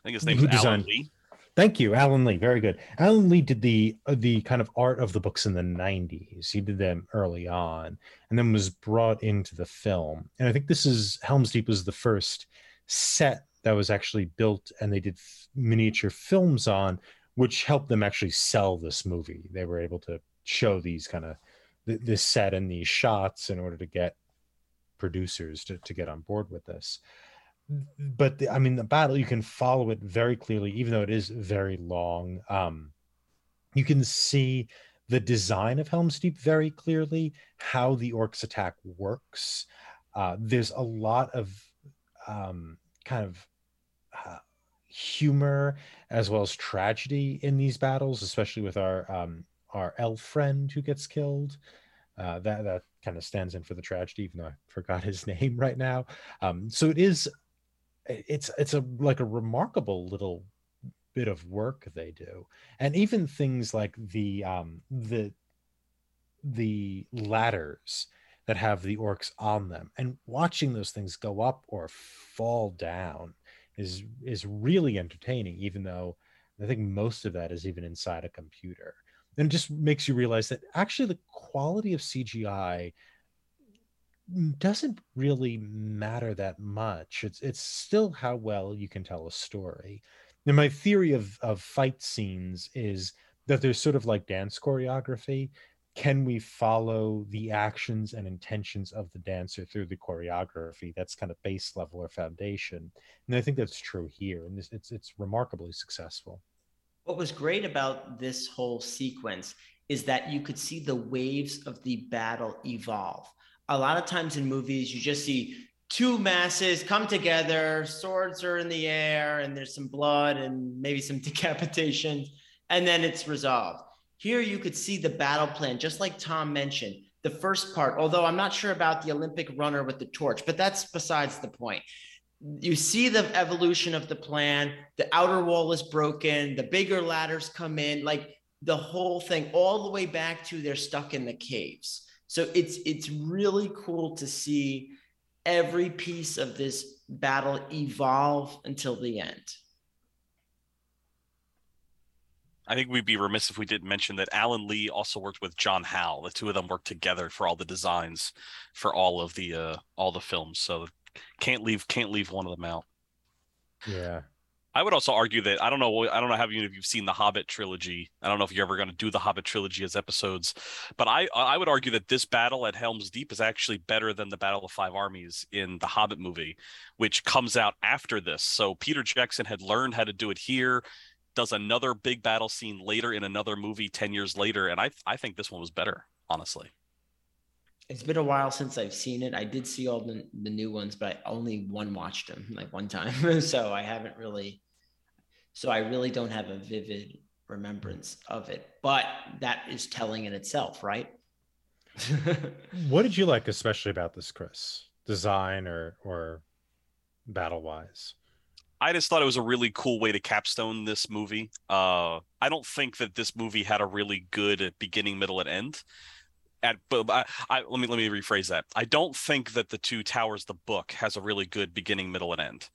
I think his name is Alan designed- Lee. Thank you, Alan Lee. Very good. Alan Lee did the uh, the kind of art of the books in the '90s. He did them early on, and then was brought into the film. And I think this is Helm's Deep was the first set that was actually built, and they did miniature films on, which helped them actually sell this movie. They were able to show these kind of th- this set and these shots in order to get producers to, to get on board with this but the, I mean, the battle you can follow it very clearly, even though it is very long. Um, you can see the design of Helm's Deep very clearly, how the orcs attack works. Uh, there's a lot of um, kind of uh, humor as well as tragedy in these battles, especially with our um, our elf friend who gets killed. Uh, that that kind of stands in for the tragedy, even though I forgot his name right now. Um, so it is it's it's a like a remarkable little bit of work they do and even things like the um the the ladders that have the orcs on them and watching those things go up or fall down is is really entertaining even though i think most of that is even inside a computer and it just makes you realize that actually the quality of cgi doesn't really matter that much. It's it's still how well you can tell a story. And my theory of of fight scenes is that there's sort of like dance choreography. Can we follow the actions and intentions of the dancer through the choreography? That's kind of base level or foundation. And I think that's true here. And this, it's it's remarkably successful. What was great about this whole sequence is that you could see the waves of the battle evolve. A lot of times in movies, you just see two masses come together, swords are in the air, and there's some blood and maybe some decapitation, and then it's resolved. Here, you could see the battle plan, just like Tom mentioned. The first part, although I'm not sure about the Olympic runner with the torch, but that's besides the point you see the evolution of the plan the outer wall is broken the bigger ladders come in like the whole thing all the way back to they're stuck in the caves so it's it's really cool to see every piece of this battle evolve until the end I think we'd be remiss if we didn't mention that Alan Lee also worked with John Howe. The two of them worked together for all the designs for all of the uh all the films. So can't leave can't leave one of them out. Yeah. I would also argue that I don't know I don't know how many of you've seen the Hobbit trilogy. I don't know if you're ever going to do the Hobbit trilogy as episodes, but I I would argue that this battle at Helm's Deep is actually better than the Battle of Five Armies in the Hobbit movie, which comes out after this. So Peter Jackson had learned how to do it here, does another big battle scene later in another movie 10 years later and I I think this one was better, honestly. It's been a while since i've seen it i did see all the, the new ones but i only one watched them like one time so i haven't really so i really don't have a vivid remembrance of it but that is telling in itself right What did you like especially about this, Chris? Design or or battle wise? I just thought it was a really cool way to capstone this movie. Uh, I don't think that this movie had a really good beginning, middle, and end. At but I, I let me let me rephrase that. I don't think that the Two Towers, the book, has a really good beginning, middle, and end.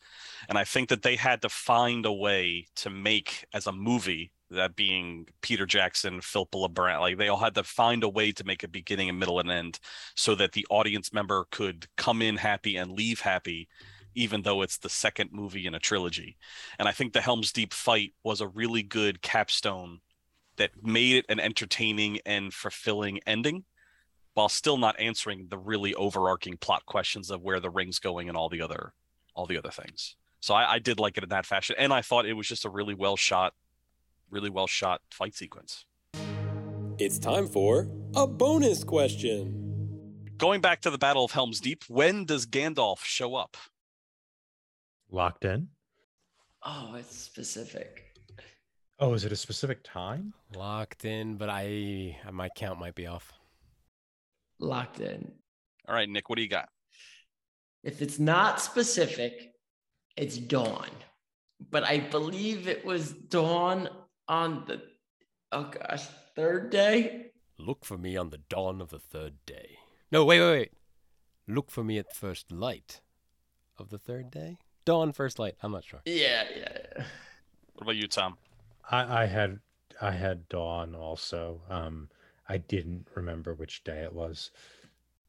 And I think that they had to find a way to make as a movie that being Peter Jackson, Philip LeBrant, like they all had to find a way to make a beginning, a middle, and end, so that the audience member could come in happy and leave happy even though it's the second movie in a trilogy. And I think the Helm's Deep fight was a really good capstone that made it an entertaining and fulfilling ending while still not answering the really overarching plot questions of where the ring's going and all the other all the other things. So I, I did like it in that fashion. And I thought it was just a really well shot, really well shot fight sequence. It's time for a bonus question. Going back to the Battle of Helm's Deep, when does Gandalf show up? Locked in? oh, it's specific. Oh, is it a specific time? Locked in, but I my count might be off. Locked in. All right, Nick, what do you got? If it's not specific, it's dawn. But I believe it was dawn on the oh gosh, third day. Look for me on the dawn of the third day. No, wait, wait, wait. Look for me at first light of the third day. Dawn, first light. I'm not sure. Yeah, yeah. yeah. What about you, Tom? I, I had I had dawn also. Um, I didn't remember which day it was.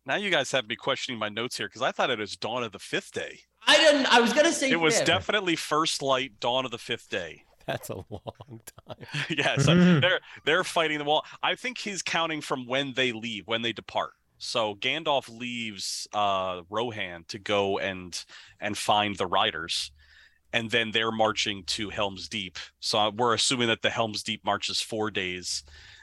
Now you guys have me questioning my notes here because I thought it was dawn of the fifth day. I didn't. I was gonna say It was fifth. definitely first light, dawn of the fifth day. That's a long time. yeah, so they're they're fighting the wall. I think he's counting from when they leave, when they depart. So Gandalf leaves uh, Rohan to go and and find the riders, and then they're marching to Helm's Deep. So we're assuming that the Helm's Deep marches four days.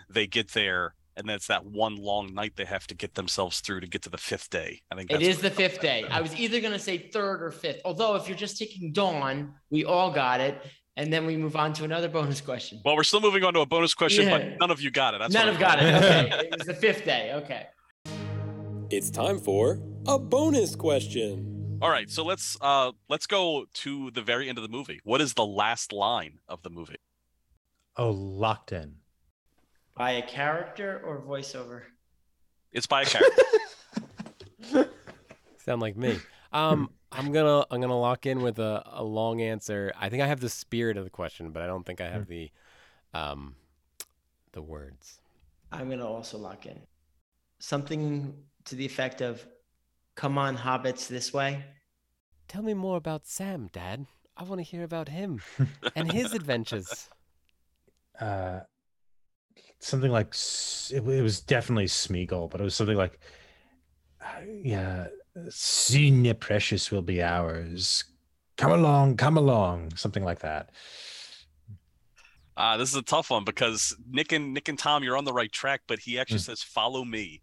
They get there, and then it's that one long night they have to get themselves through to get to the fifth day. I think It that's is the fifth day. I was either gonna say third or fifth. Although if you're just taking dawn, we all got it, and then we move on to another bonus question. Well, we're still moving on to a bonus question, Yeah. but none of you got it. That's None what have I'm got it. Okay, it was the fifth day. Okay. It's time for a bonus question. All right, so let's uh let's go to the very end of the movie. What is the last line of the movie? Oh, locked in. By a character or voiceover? It's by a character. Sound like me. Um, I'm gonna I'm gonna lock in with a, a long answer. I think I have the spirit of the question, but I don't think I have the um the words. I'm gonna also lock in something to the effect of, "Come on, hobbits, this way." Tell me more about Sam, Dad. I want to hear about him and his adventures. Uh, something like it, it was definitely Smeagol, but it was something like, uh, yeah, soon your precious will be ours. Come along, come along, something like that. Uh, this is a tough one because Nick and Nick and Tom, you're on the right track, but he actually says "follow me."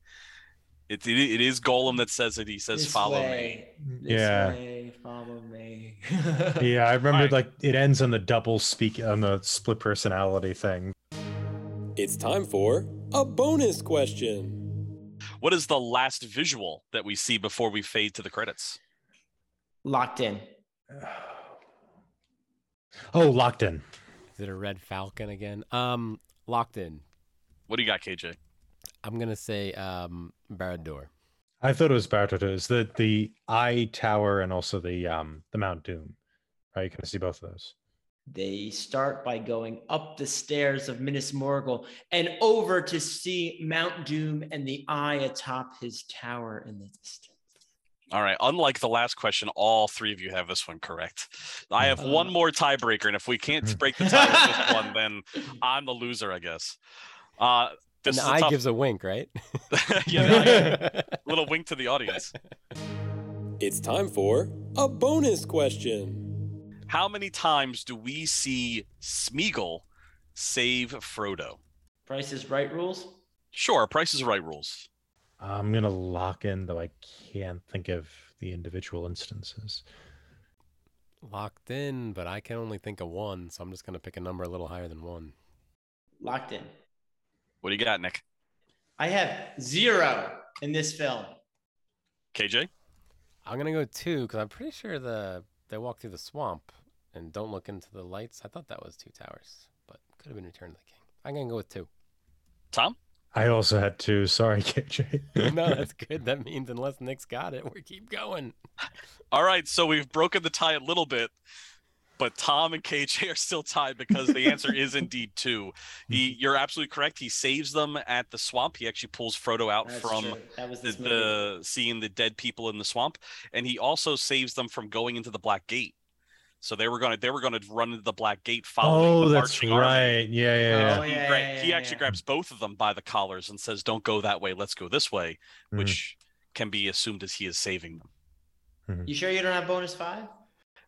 It, it, it is Gollum that says it. He says This "follow me." This Yeah. way, follow me. Yeah, I remember Alright. like it ends on the double speak on the split personality thing. It's time for a bonus question. What is the last visual that we see before we fade to the credits? Locked in. Oh, locked in. Is it a red falcon again? Um, locked in. What do you got, KJ? I'm gonna say um Barad-dûr. I thought it was Bartotus, the the eye tower and also the um the Mount Doom. Right, you can see both of those. They start by going up the stairs of Minas Morgul and over to see Mount Doom and the eye atop his tower in the distance. All right. Unlike the last question, all three of you have this one correct. I have one Uh. more tiebreaker, and if we can't break the tie with this one, then I'm the loser, I guess. Uh, this and is the a eye tough- gives a wink, right? yeah, the eye- little wink to the audience. It's time for a bonus question. How many times do we see Smeagol save Frodo? Price is right rules. Sure, Price is Right rules. I'm gonna lock in, though I can't think of the individual instances. Locked in, but I can only think of one, so I'm just gonna pick a number a little higher than one. Locked in. What do you got, Nick? I have zero in this film. KJ? I'm gonna go two because I'm pretty sure the they walk through the swamp and don't look into the lights. I thought that was two towers, but could have been Return of the King. I'm gonna go with two. Tom? I also had two. Sorry, KJ. no, that's good. That means unless Nick's got it, we keep going. All right, so we've broken the tie a little bit, but Tom and KJ are still tied because the answer is indeed two. He, you're absolutely correct. He saves them at the swamp. He actually pulls Frodo out That's from that was the, the seeing the dead people in the swamp, and he also saves them from going into the Black Gate. So they were gonna they were gonna run into the Black Gate following Oh, the that's marching army. right. Yeah, yeah, yeah. Oh, He, yeah, gra- yeah, he actually yeah. grabs both of them by the collars and says, "Don't go that way. Let's go this way," Mhm. which can be assumed as he is saving them. You sure you don't have bonus five?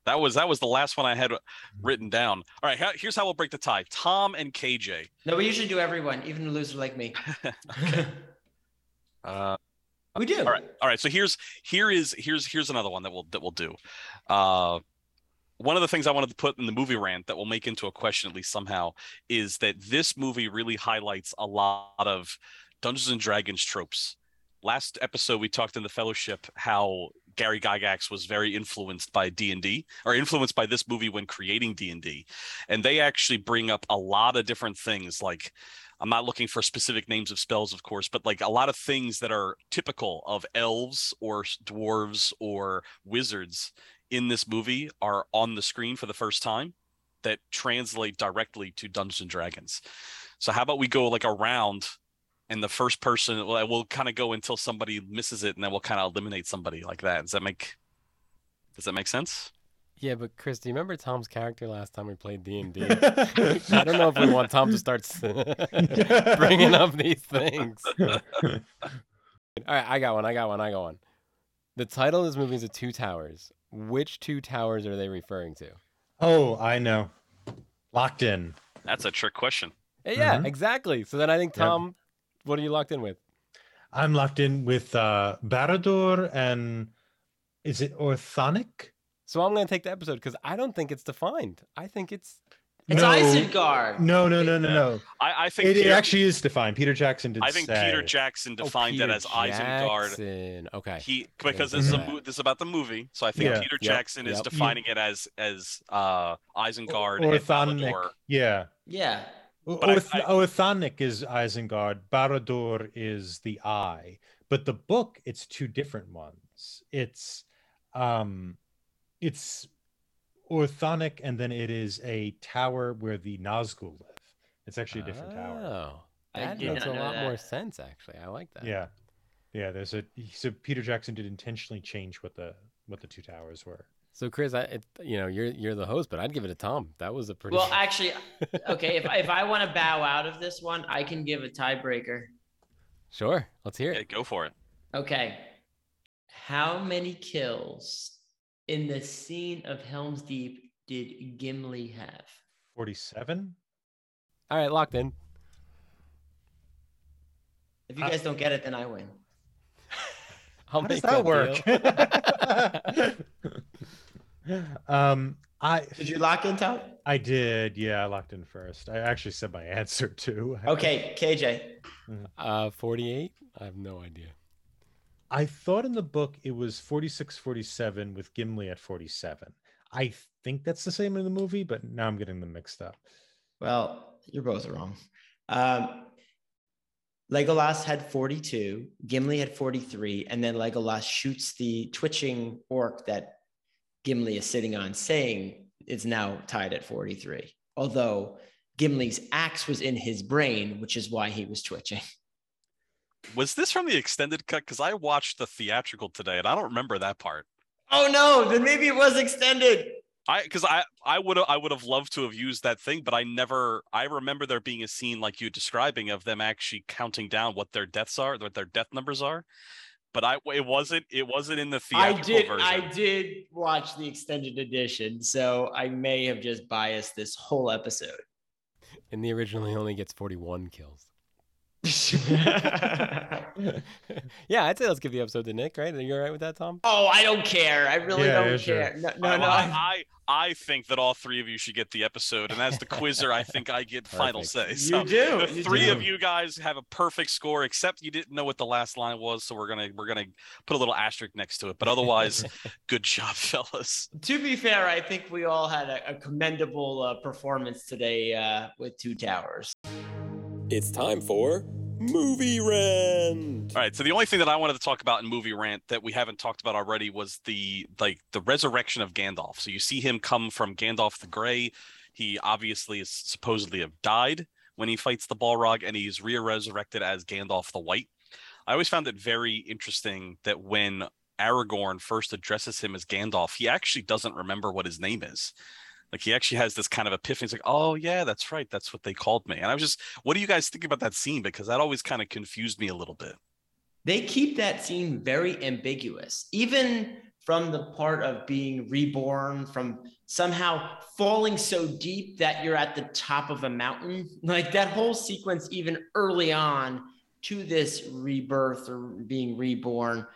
That was that was the last one I had written down. All right, here's how we'll break the tie: Tom and KJ. No, we usually do everyone, even a loser like me. Uh, we do. all right, all right. So here's here is here's here's another one that we'll that we'll do. Uh, one of the things I wanted to put in the movie rant that we'll make into a question at least somehow is that this movie really highlights a lot of Dungeons and Dragons tropes. Last episode we talked in the Fellowship how Gary Gygax was very influenced by D&D or influenced by this movie when creating D&D. And they actually bring up a lot of different things like I'm not looking for specific names of spells, of course, but like a lot of things that are typical of elves or dwarves or wizards in this movie are on the screen for the first time that translate directly to Dungeons and Dragons. So how about we go like around and the first person well, we'll kind of go until somebody misses it and then we'll kind of eliminate somebody like that. Does that make does that make sense? Yeah, but Chris, do you remember Tom's character last time we played D and I don't know if we want Tom to start bringing up these things. All right, I got one. I got one. I got one. The title of this movie is The Two Towers. Which two towers are they referring to? oh, I know. Locked in. That's a trick question. Eh, Yeah, Mhm. exactly. So then I think Yep. Tom, what are you locked in with? I'm locked in with uh Barad-dûr and is it Orthanc? So I'm going to take the episode because I don't think it's defined. I think it's It's no, Isengard. no, no, no, no, no. I, I think It, it Peter, actually is defined. Peter Jackson did I think say. Peter Jackson Oh, defined Peter it as Isengard. Jackson. Okay. He because this is a Mhm. mo- this is about the movie, so I think Yeah. Peter Yep, Jackson is yep. defining it as as uh Isengard and Orthanc. Valador. Yeah. Yeah. But I- I- Orthanc is Isengard. Barad-dûr is the eye. But the book, it's two different ones. It's um it's Orthanc, and then it is a tower where the Nazgul live. It's actually a different tower. Oh, I that makes a know lot more sense, actually. I like that. Yeah. Yeah, there's a so Peter Jackson did intentionally change what the what the two towers were. So Chris, I, it, you know, you're you're the host, but I'd give it to Tom. That was a pretty. Well, actually, okay. If if I want to bow out of this one, I can give a tiebreaker. sure. Let's hear Yeah, it. go for it. Okay. How many kills in the scene of Helm's Deep did Gimli have? 47? All right, locked in. If you guys don't get it, then I win. I'll How does make that deal. work? um I Did you lock in, Tom? I did, yeah, I locked in first. I actually said my answer too. Okay, KJ. uh, 48. I have no idea. I thought in the book it was 46 47 with Gimli at 47. I think that's the same in the movie, but now I'm getting them mixed up. Well, you're both wrong. Um, Legolas had 42, Gimli had 43, and then Legolas shoots the twitching orc that Gimli is sitting on, saying it's now tied at 43. Although Gimli's axe was in his brain, which is why he was twitching. Was this from the extended cut? Because I watched the theatrical today and I don't remember that part. Oh no, then maybe it was extended. I because I I would have I would have loved to have used that thing, but I never I remember there being a scene like you describing of them actually counting down what their deaths are, what their death numbers are. But I it wasn't it wasn't in the I theatrical did version. I did watch the extended edition, so I may have just biased this whole episode. In the original, he only gets 41 kills. yeah, I'd say let's give the episode to Nick, right? Are you all right with that, Tom? oh, I don't care. I really Yeah, don't yeah, sure. care. No, no, I, no. I, I- I I think that all three of you should get the episode, and as the quizzer, I think I get final Perfect. say. You do, The you three do. of you guys have a perfect score, except you didn't know what the last line was, so we're gonna we're gonna put a little asterisk next to it. But otherwise, good job, fellas. to be fair, I think we all had a, a commendable uh, performance today uh, with Two Towers. It's time for Movie Rant. All right. So the only thing that I wanted to talk about in movie rant that we haven't talked about already was the like the resurrection of Gandalf. So you see him come from Gandalf the Grey. He obviously is supposedly have died when he fights the Balrog, and he's re-resurrected as Gandalf the White. I always found it very interesting that when Aragorn first addresses him as Gandalf, he actually doesn't remember what his name is. Like he actually has this kind of epiphany. He's like, "Oh yeah, that's right. That's what they called me." And I was just, "What do you guys think about that scene?" Because that always kind of confused me a little bit. They keep that scene very ambiguous, even from the part of being reborn, from somehow falling so deep that you're at the top of a mountain. Like that whole sequence, even early on to this rebirth or being reborn,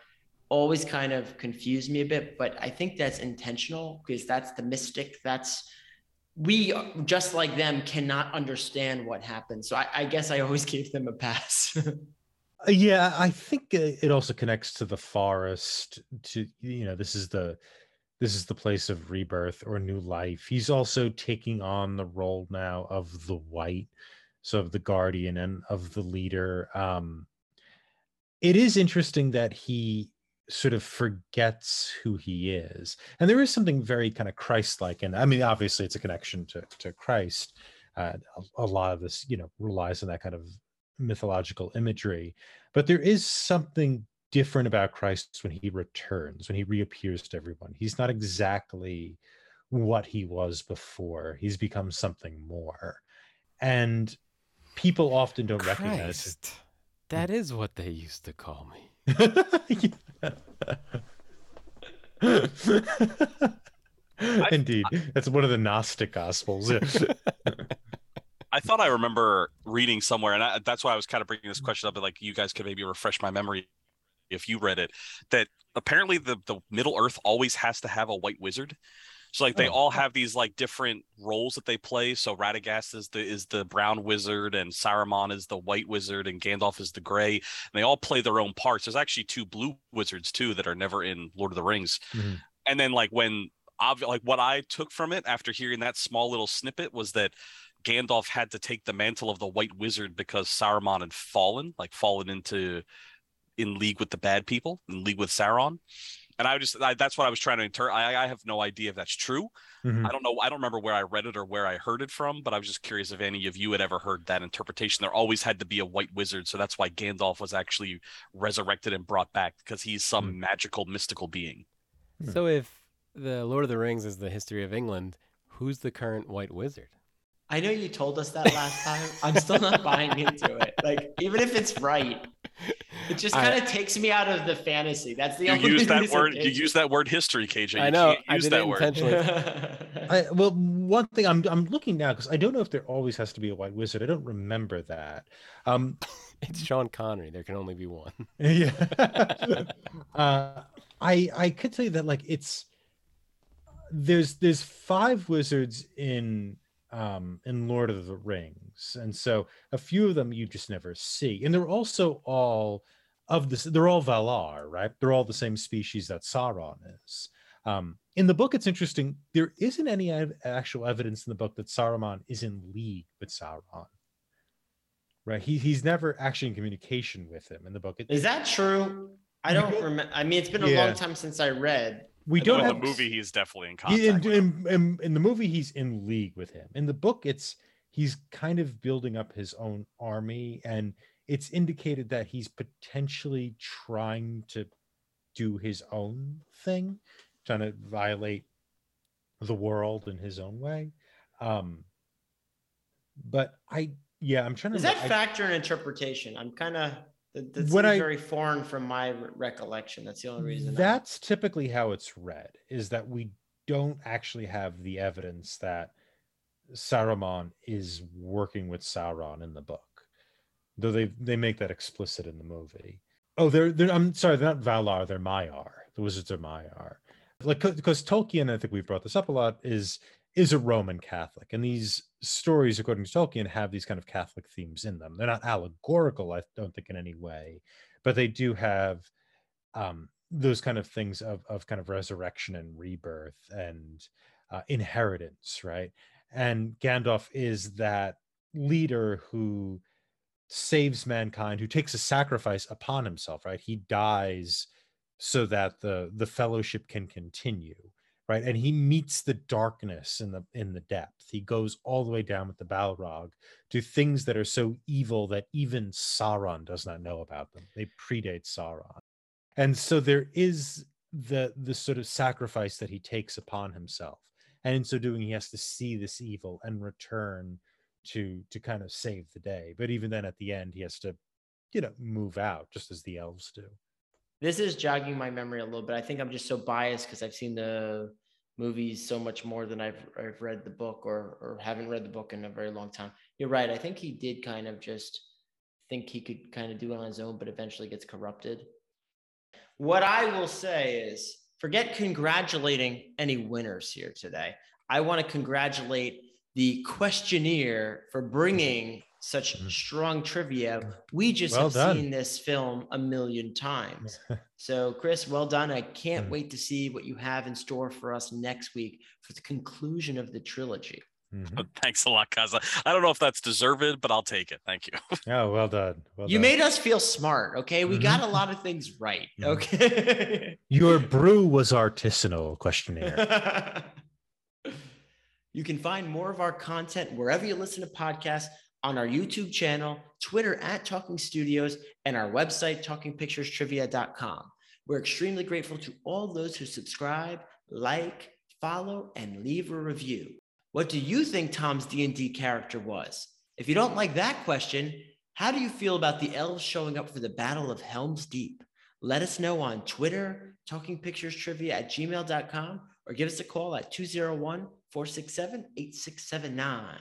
always kind of confused me a bit. But I think that's intentional because that's the mystic. That's we just like them cannot understand what happened. So I, I guess I always gave them a pass. Yeah, I think it also connects to the forest. To you know, this is the this is the place of rebirth or new life. He's also taking on the role now of the white, so of the guardian and of the leader. Um, it is interesting that he sort of forgets who he is, and there is something very kind of Christ-like. And I mean, obviously, it's a connection to to Christ. Uh, a, a lot of this, you know, relies on that kind of mythological imagery but there is something different about Christ when he returns, when he reappears to everyone. He's not exactly what he was before. He's become something more. And people often don't recognize it. That is what they used to call me. Indeed. That's one of the Gnostic gospels. I thought I remember reading somewhere, and I, that's why I was kind of bringing this question up. But like, you guys could maybe refresh my memory if you read it. That apparently the the Middle Earth always has to have a white wizard. So like they Oh. all have these like different roles that they play. So Radagast is the is the brown wizard, and Saruman is the white wizard, and Gandalf is the gray. And they all play their own parts. There's actually two blue wizards too that are never in Lord of the Rings. Mhm. And then like when like what I took from it after hearing that small little snippet was that Gandalf had to take the mantle of the White Wizard because Saruman had fallen, like fallen into in league with the bad people, in league with Sauron. And I just I, that's what I was trying to interpret. I, I have no idea if that's true. Mhm. I don't know. I don't remember where I read it or where I heard it from, but I was just curious if any of you had ever heard that interpretation. There always had to be a white wizard, so that's why Gandalf was actually resurrected and brought back because he's some magical, mystical being. Hmm. So if the Lord of the Rings is the history of England, who's the current White Wizard? I know you told us that last time. I'm still not buying into it. Like, even if it's right, it just kind of takes me out of the fantasy. That's the You only use that reason word. You use that word history, KJ. You I know. Can't I use did that it word. intentionally. I, well, one thing I'm I'm looking now because I don't know if there always has to be a white wizard. I don't remember that. Um, it's Sean Connery. There can only be one. yeah uh i i could tell you that like it's there's there's five wizards in um in lord of the rings and so a few of them you just never see and they're also all of this they're all valar right they're all the same species that sauron is um in the book it's interesting there isn't any actual evidence in the book that saruman is in league with sauron right he, he's never actually in communication with him in the book It- Is that true? I don't don't- remember. I mean, it's been a Yeah. long time since I read. We I don't in have the movie, he's definitely in He- contact. in, with in, in, in the movie he's in league with him in the book it's he's kind of building up his own army and it's indicated that he's potentially trying to do his own thing trying to violate the world in his own way um but i yeah i'm trying to Does that I- factor in interpretation? I'm kind of that, that seems I- very foreign from my re- recollection. That's the only reason. I'm- That's typically how it's read, is that we don't actually have the evidence that Saruman is working with Sauron in the book. though they they make that explicit in the movie. Oh, they're they're I'm sorry, they're not Valar, they're Maiar. The wizards are Maiar. Like because Tolkien, I think we've brought this up a lot, is is a Roman Catholic, and these stories, according to Tolkien, have these kind of Catholic themes in them. They're not allegorical, I don't think, in any way, but they do have um, those kind of things of of kind of resurrection and rebirth and uh, inheritance, right? And Gandalf is that leader who saves mankind, who takes a sacrifice upon himself, right? He dies so that the the fellowship can continue, right? And he meets the darkness in the in the depth. He goes all the way down with the Balrog to things that are so evil that even Sauron does not know about them. They predate Sauron. And so there is the the sort of sacrifice that he takes upon himself. And in so doing, he has to see this evil and return to to kind of save the day. But even then at the end, he has to, you know, move out just as the elves do. This is jogging my memory a little bit. I think I'm just so biased because I've seen the movies so much more than I've I've read the book or or haven't read the book in a very long time. You're right. I think he did kind of just think he could kind of do it on his own, but eventually gets corrupted. What I will say is forget congratulating any winners here today. I want to congratulate the questionnaire for bringing such Mhm. strong trivia. We just Well have done. seen this film a million times. So, Chris, well done. I can't Mm. wait to see what you have in store for us next week for the conclusion of the trilogy. Mhm. Thanks a lot, guys. I I don't know if that's deserved, but I'll take it. Thank you. Oh, well done. Well you done. made us feel smart. Okay. We got a lot of things right. Mhm. Okay. Your brew was artisanal questionnaire. you can find more of our content wherever you listen to podcasts on our YouTube channel, Twitter at Talking Studios, and our website, talkingpicturestrivia.com. We're extremely grateful to all those who subscribe, like, follow, and leave a review. What do you think Tom's D&D character was? If you don't like that question, how do you feel about the elves showing up for the Battle of Helm's Deep? Let us know on Twitter, talkingpicturestrivia at gmail.com, or give us a call at 201 467 8679.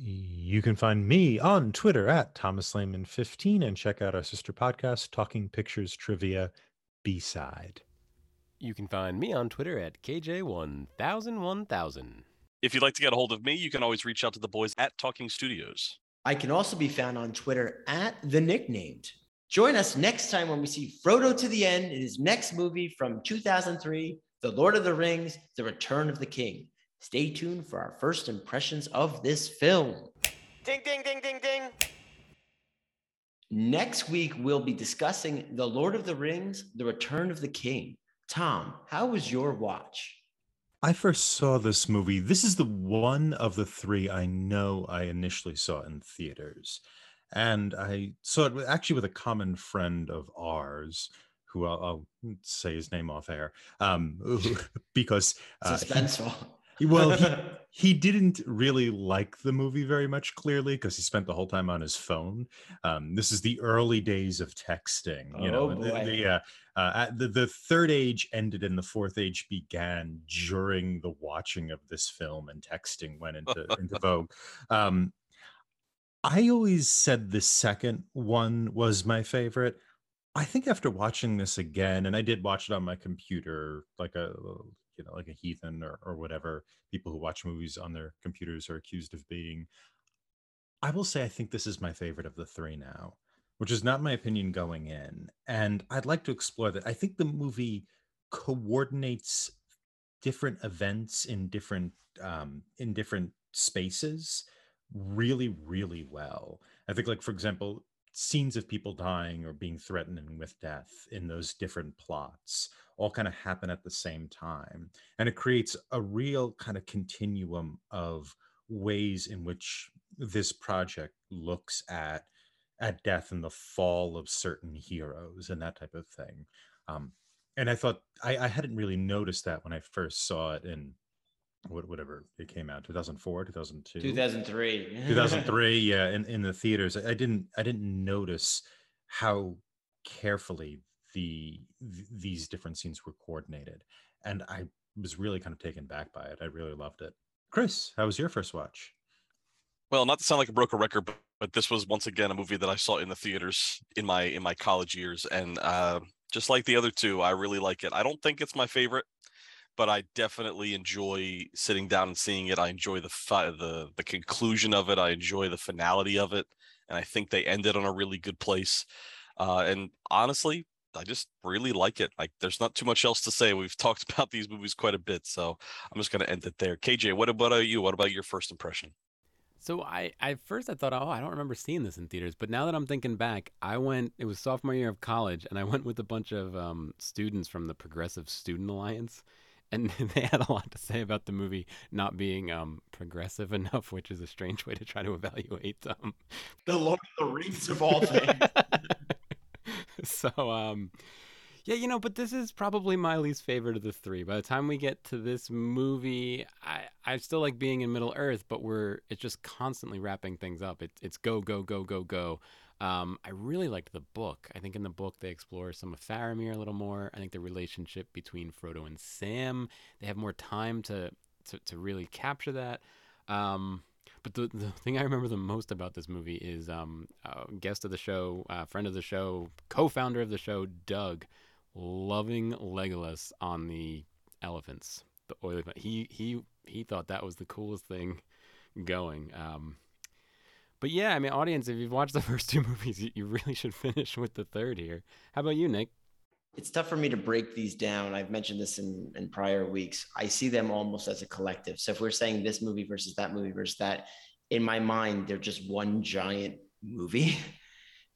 You can find me on Twitter at Thomas Lehman 15 and check out our sister podcast, Talking Pictures Trivia B side. You can find me on Twitter at KJ10001000. If you'd like to get a hold of me, you can always reach out to the boys at Talking Studios. I can also be found on Twitter at the nicknamed. Join us next time when we see Frodo to the end in his next movie from 2003, The Lord of the Rings, The Return of the King. Stay tuned for our first impressions of this film. Ding, ding, ding, ding, ding. Next week, we'll be discussing The Lord of the Rings, The Return of the King. Tom, how was your watch? I first saw this movie. This is the one of the three I know I initially saw in theaters. And I saw it with- actually with a common friend of ours, who I'll, I'll say his name off air, um, because uh, he- Suspenseful. Well, he, he didn't really like the movie very much clearly because he spent the whole time on his phone. Um, this is the early days of texting you know Oh, the, boy. the, uh, uh, the, the third age ended and the fourth age began during the watching of this film and texting went into, into vogue. Um, i always said the second one was my favorite. I think after watching this again, and I did watch it on my computer, like a you know, like a heathen or, or whatever people who watch movies on their computers are accused of being. I will say I think this is my favorite of the three now, which is not my opinion going in. And I'd like to explore that. I think the movie coordinates different events in different um, in different spaces really, really well. I think, like for example, scenes of people dying or being threatened with death in those different plots all kind of happen at the same time and it creates a real kind of continuum of ways in which this project looks at at death and the fall of certain heroes and that type of thing um, and i thought I, I hadn't really noticed that when i first saw it in whatever it came out 2004 2002 2003. 2003 yeah in, in the theaters. I, I didn't i didn't notice how carefully the th- these different scenes were coordinated and i was really kind of taken back by it. I really loved it. Chris how was your first watch? Well, not to sound like a broken record, but but this was once again a movie that I saw in the theaters in my in my college years, and uh, just like the other two, I really like it. I don't think it's my favorite, but I definitely enjoy sitting down and seeing it. I enjoy the fi- the the conclusion of it. I enjoy the finality of it, and I think they ended on a really good place. Uh, and honestly, I just really like it. Like, there's not too much else to say. We've talked about these movies quite a bit, so I'm just going to end it there. KJ, what about you? What about your first impression? So I, I first I thought, oh, I don't remember seeing this in theaters. But now that I'm thinking back, I went. It was sophomore year of college, and I went with a bunch of um, students from the Progressive Student Alliance, and they had a lot to say about the movie not being um, progressive enough, which is a strange way to try to evaluate them. The Lord of the Rings of all things. so um yeah you know but this is probably my least favorite of the three by the time we get to this movie i i still like being in middle earth but we're it's just constantly wrapping things up it, it's go go go go go um, I really liked the book. I think in the book they explore some of Faramir a little more. I think the relationship between Frodo and Sam, they have more time to to, to really capture that. Um, but the, the thing I remember the most about this movie is um, guest of the show, friend of the show, co-founder of the show, Doug, loving Legolas on the elephants, the oily. He he he thought that was the coolest thing going. Um, but yeah, I mean, audience, if you've watched the first two movies, you, really should finish with the third here. How about you, Nick? it's tough for me to break these down. I've mentioned this in, in prior weeks. I see them almost as a collective. So if we're saying this movie versus that movie versus that, in my mind, they're just one giant movie.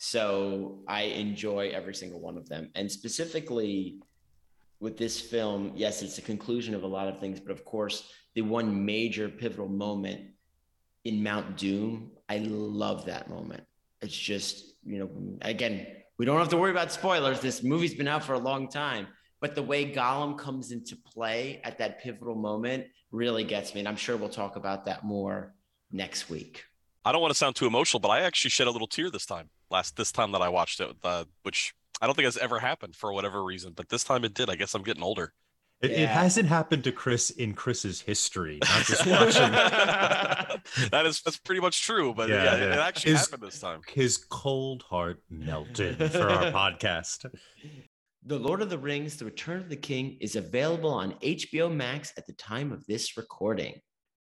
So I enjoy every single one of them. And specifically with this film, yes, it's a conclusion of a lot of things, but of course, the one major pivotal moment in Mount Doom, I love that moment. It's just, you know, again, we don't have to worry about spoilers. This movie's been out for a long time, but the way Gollum comes into play at that pivotal moment really gets me. And I'm sure we'll talk about that more next week. I don't want to sound too emotional, but I actually shed a little tear this time. Last this time that I watched it, uh, which I don't think has ever happened for whatever reason, but this time it did. I guess I'm getting older. It, it hasn't happened to Chris in Chris's history. Not just watching. that is that's pretty much true, but Yeah, yeah, yeah. it actually Is- happened this time. His cold heart melted for our podcast. The Lord of the Rings, The Return of the King is available on HBO Max at the time of this recording.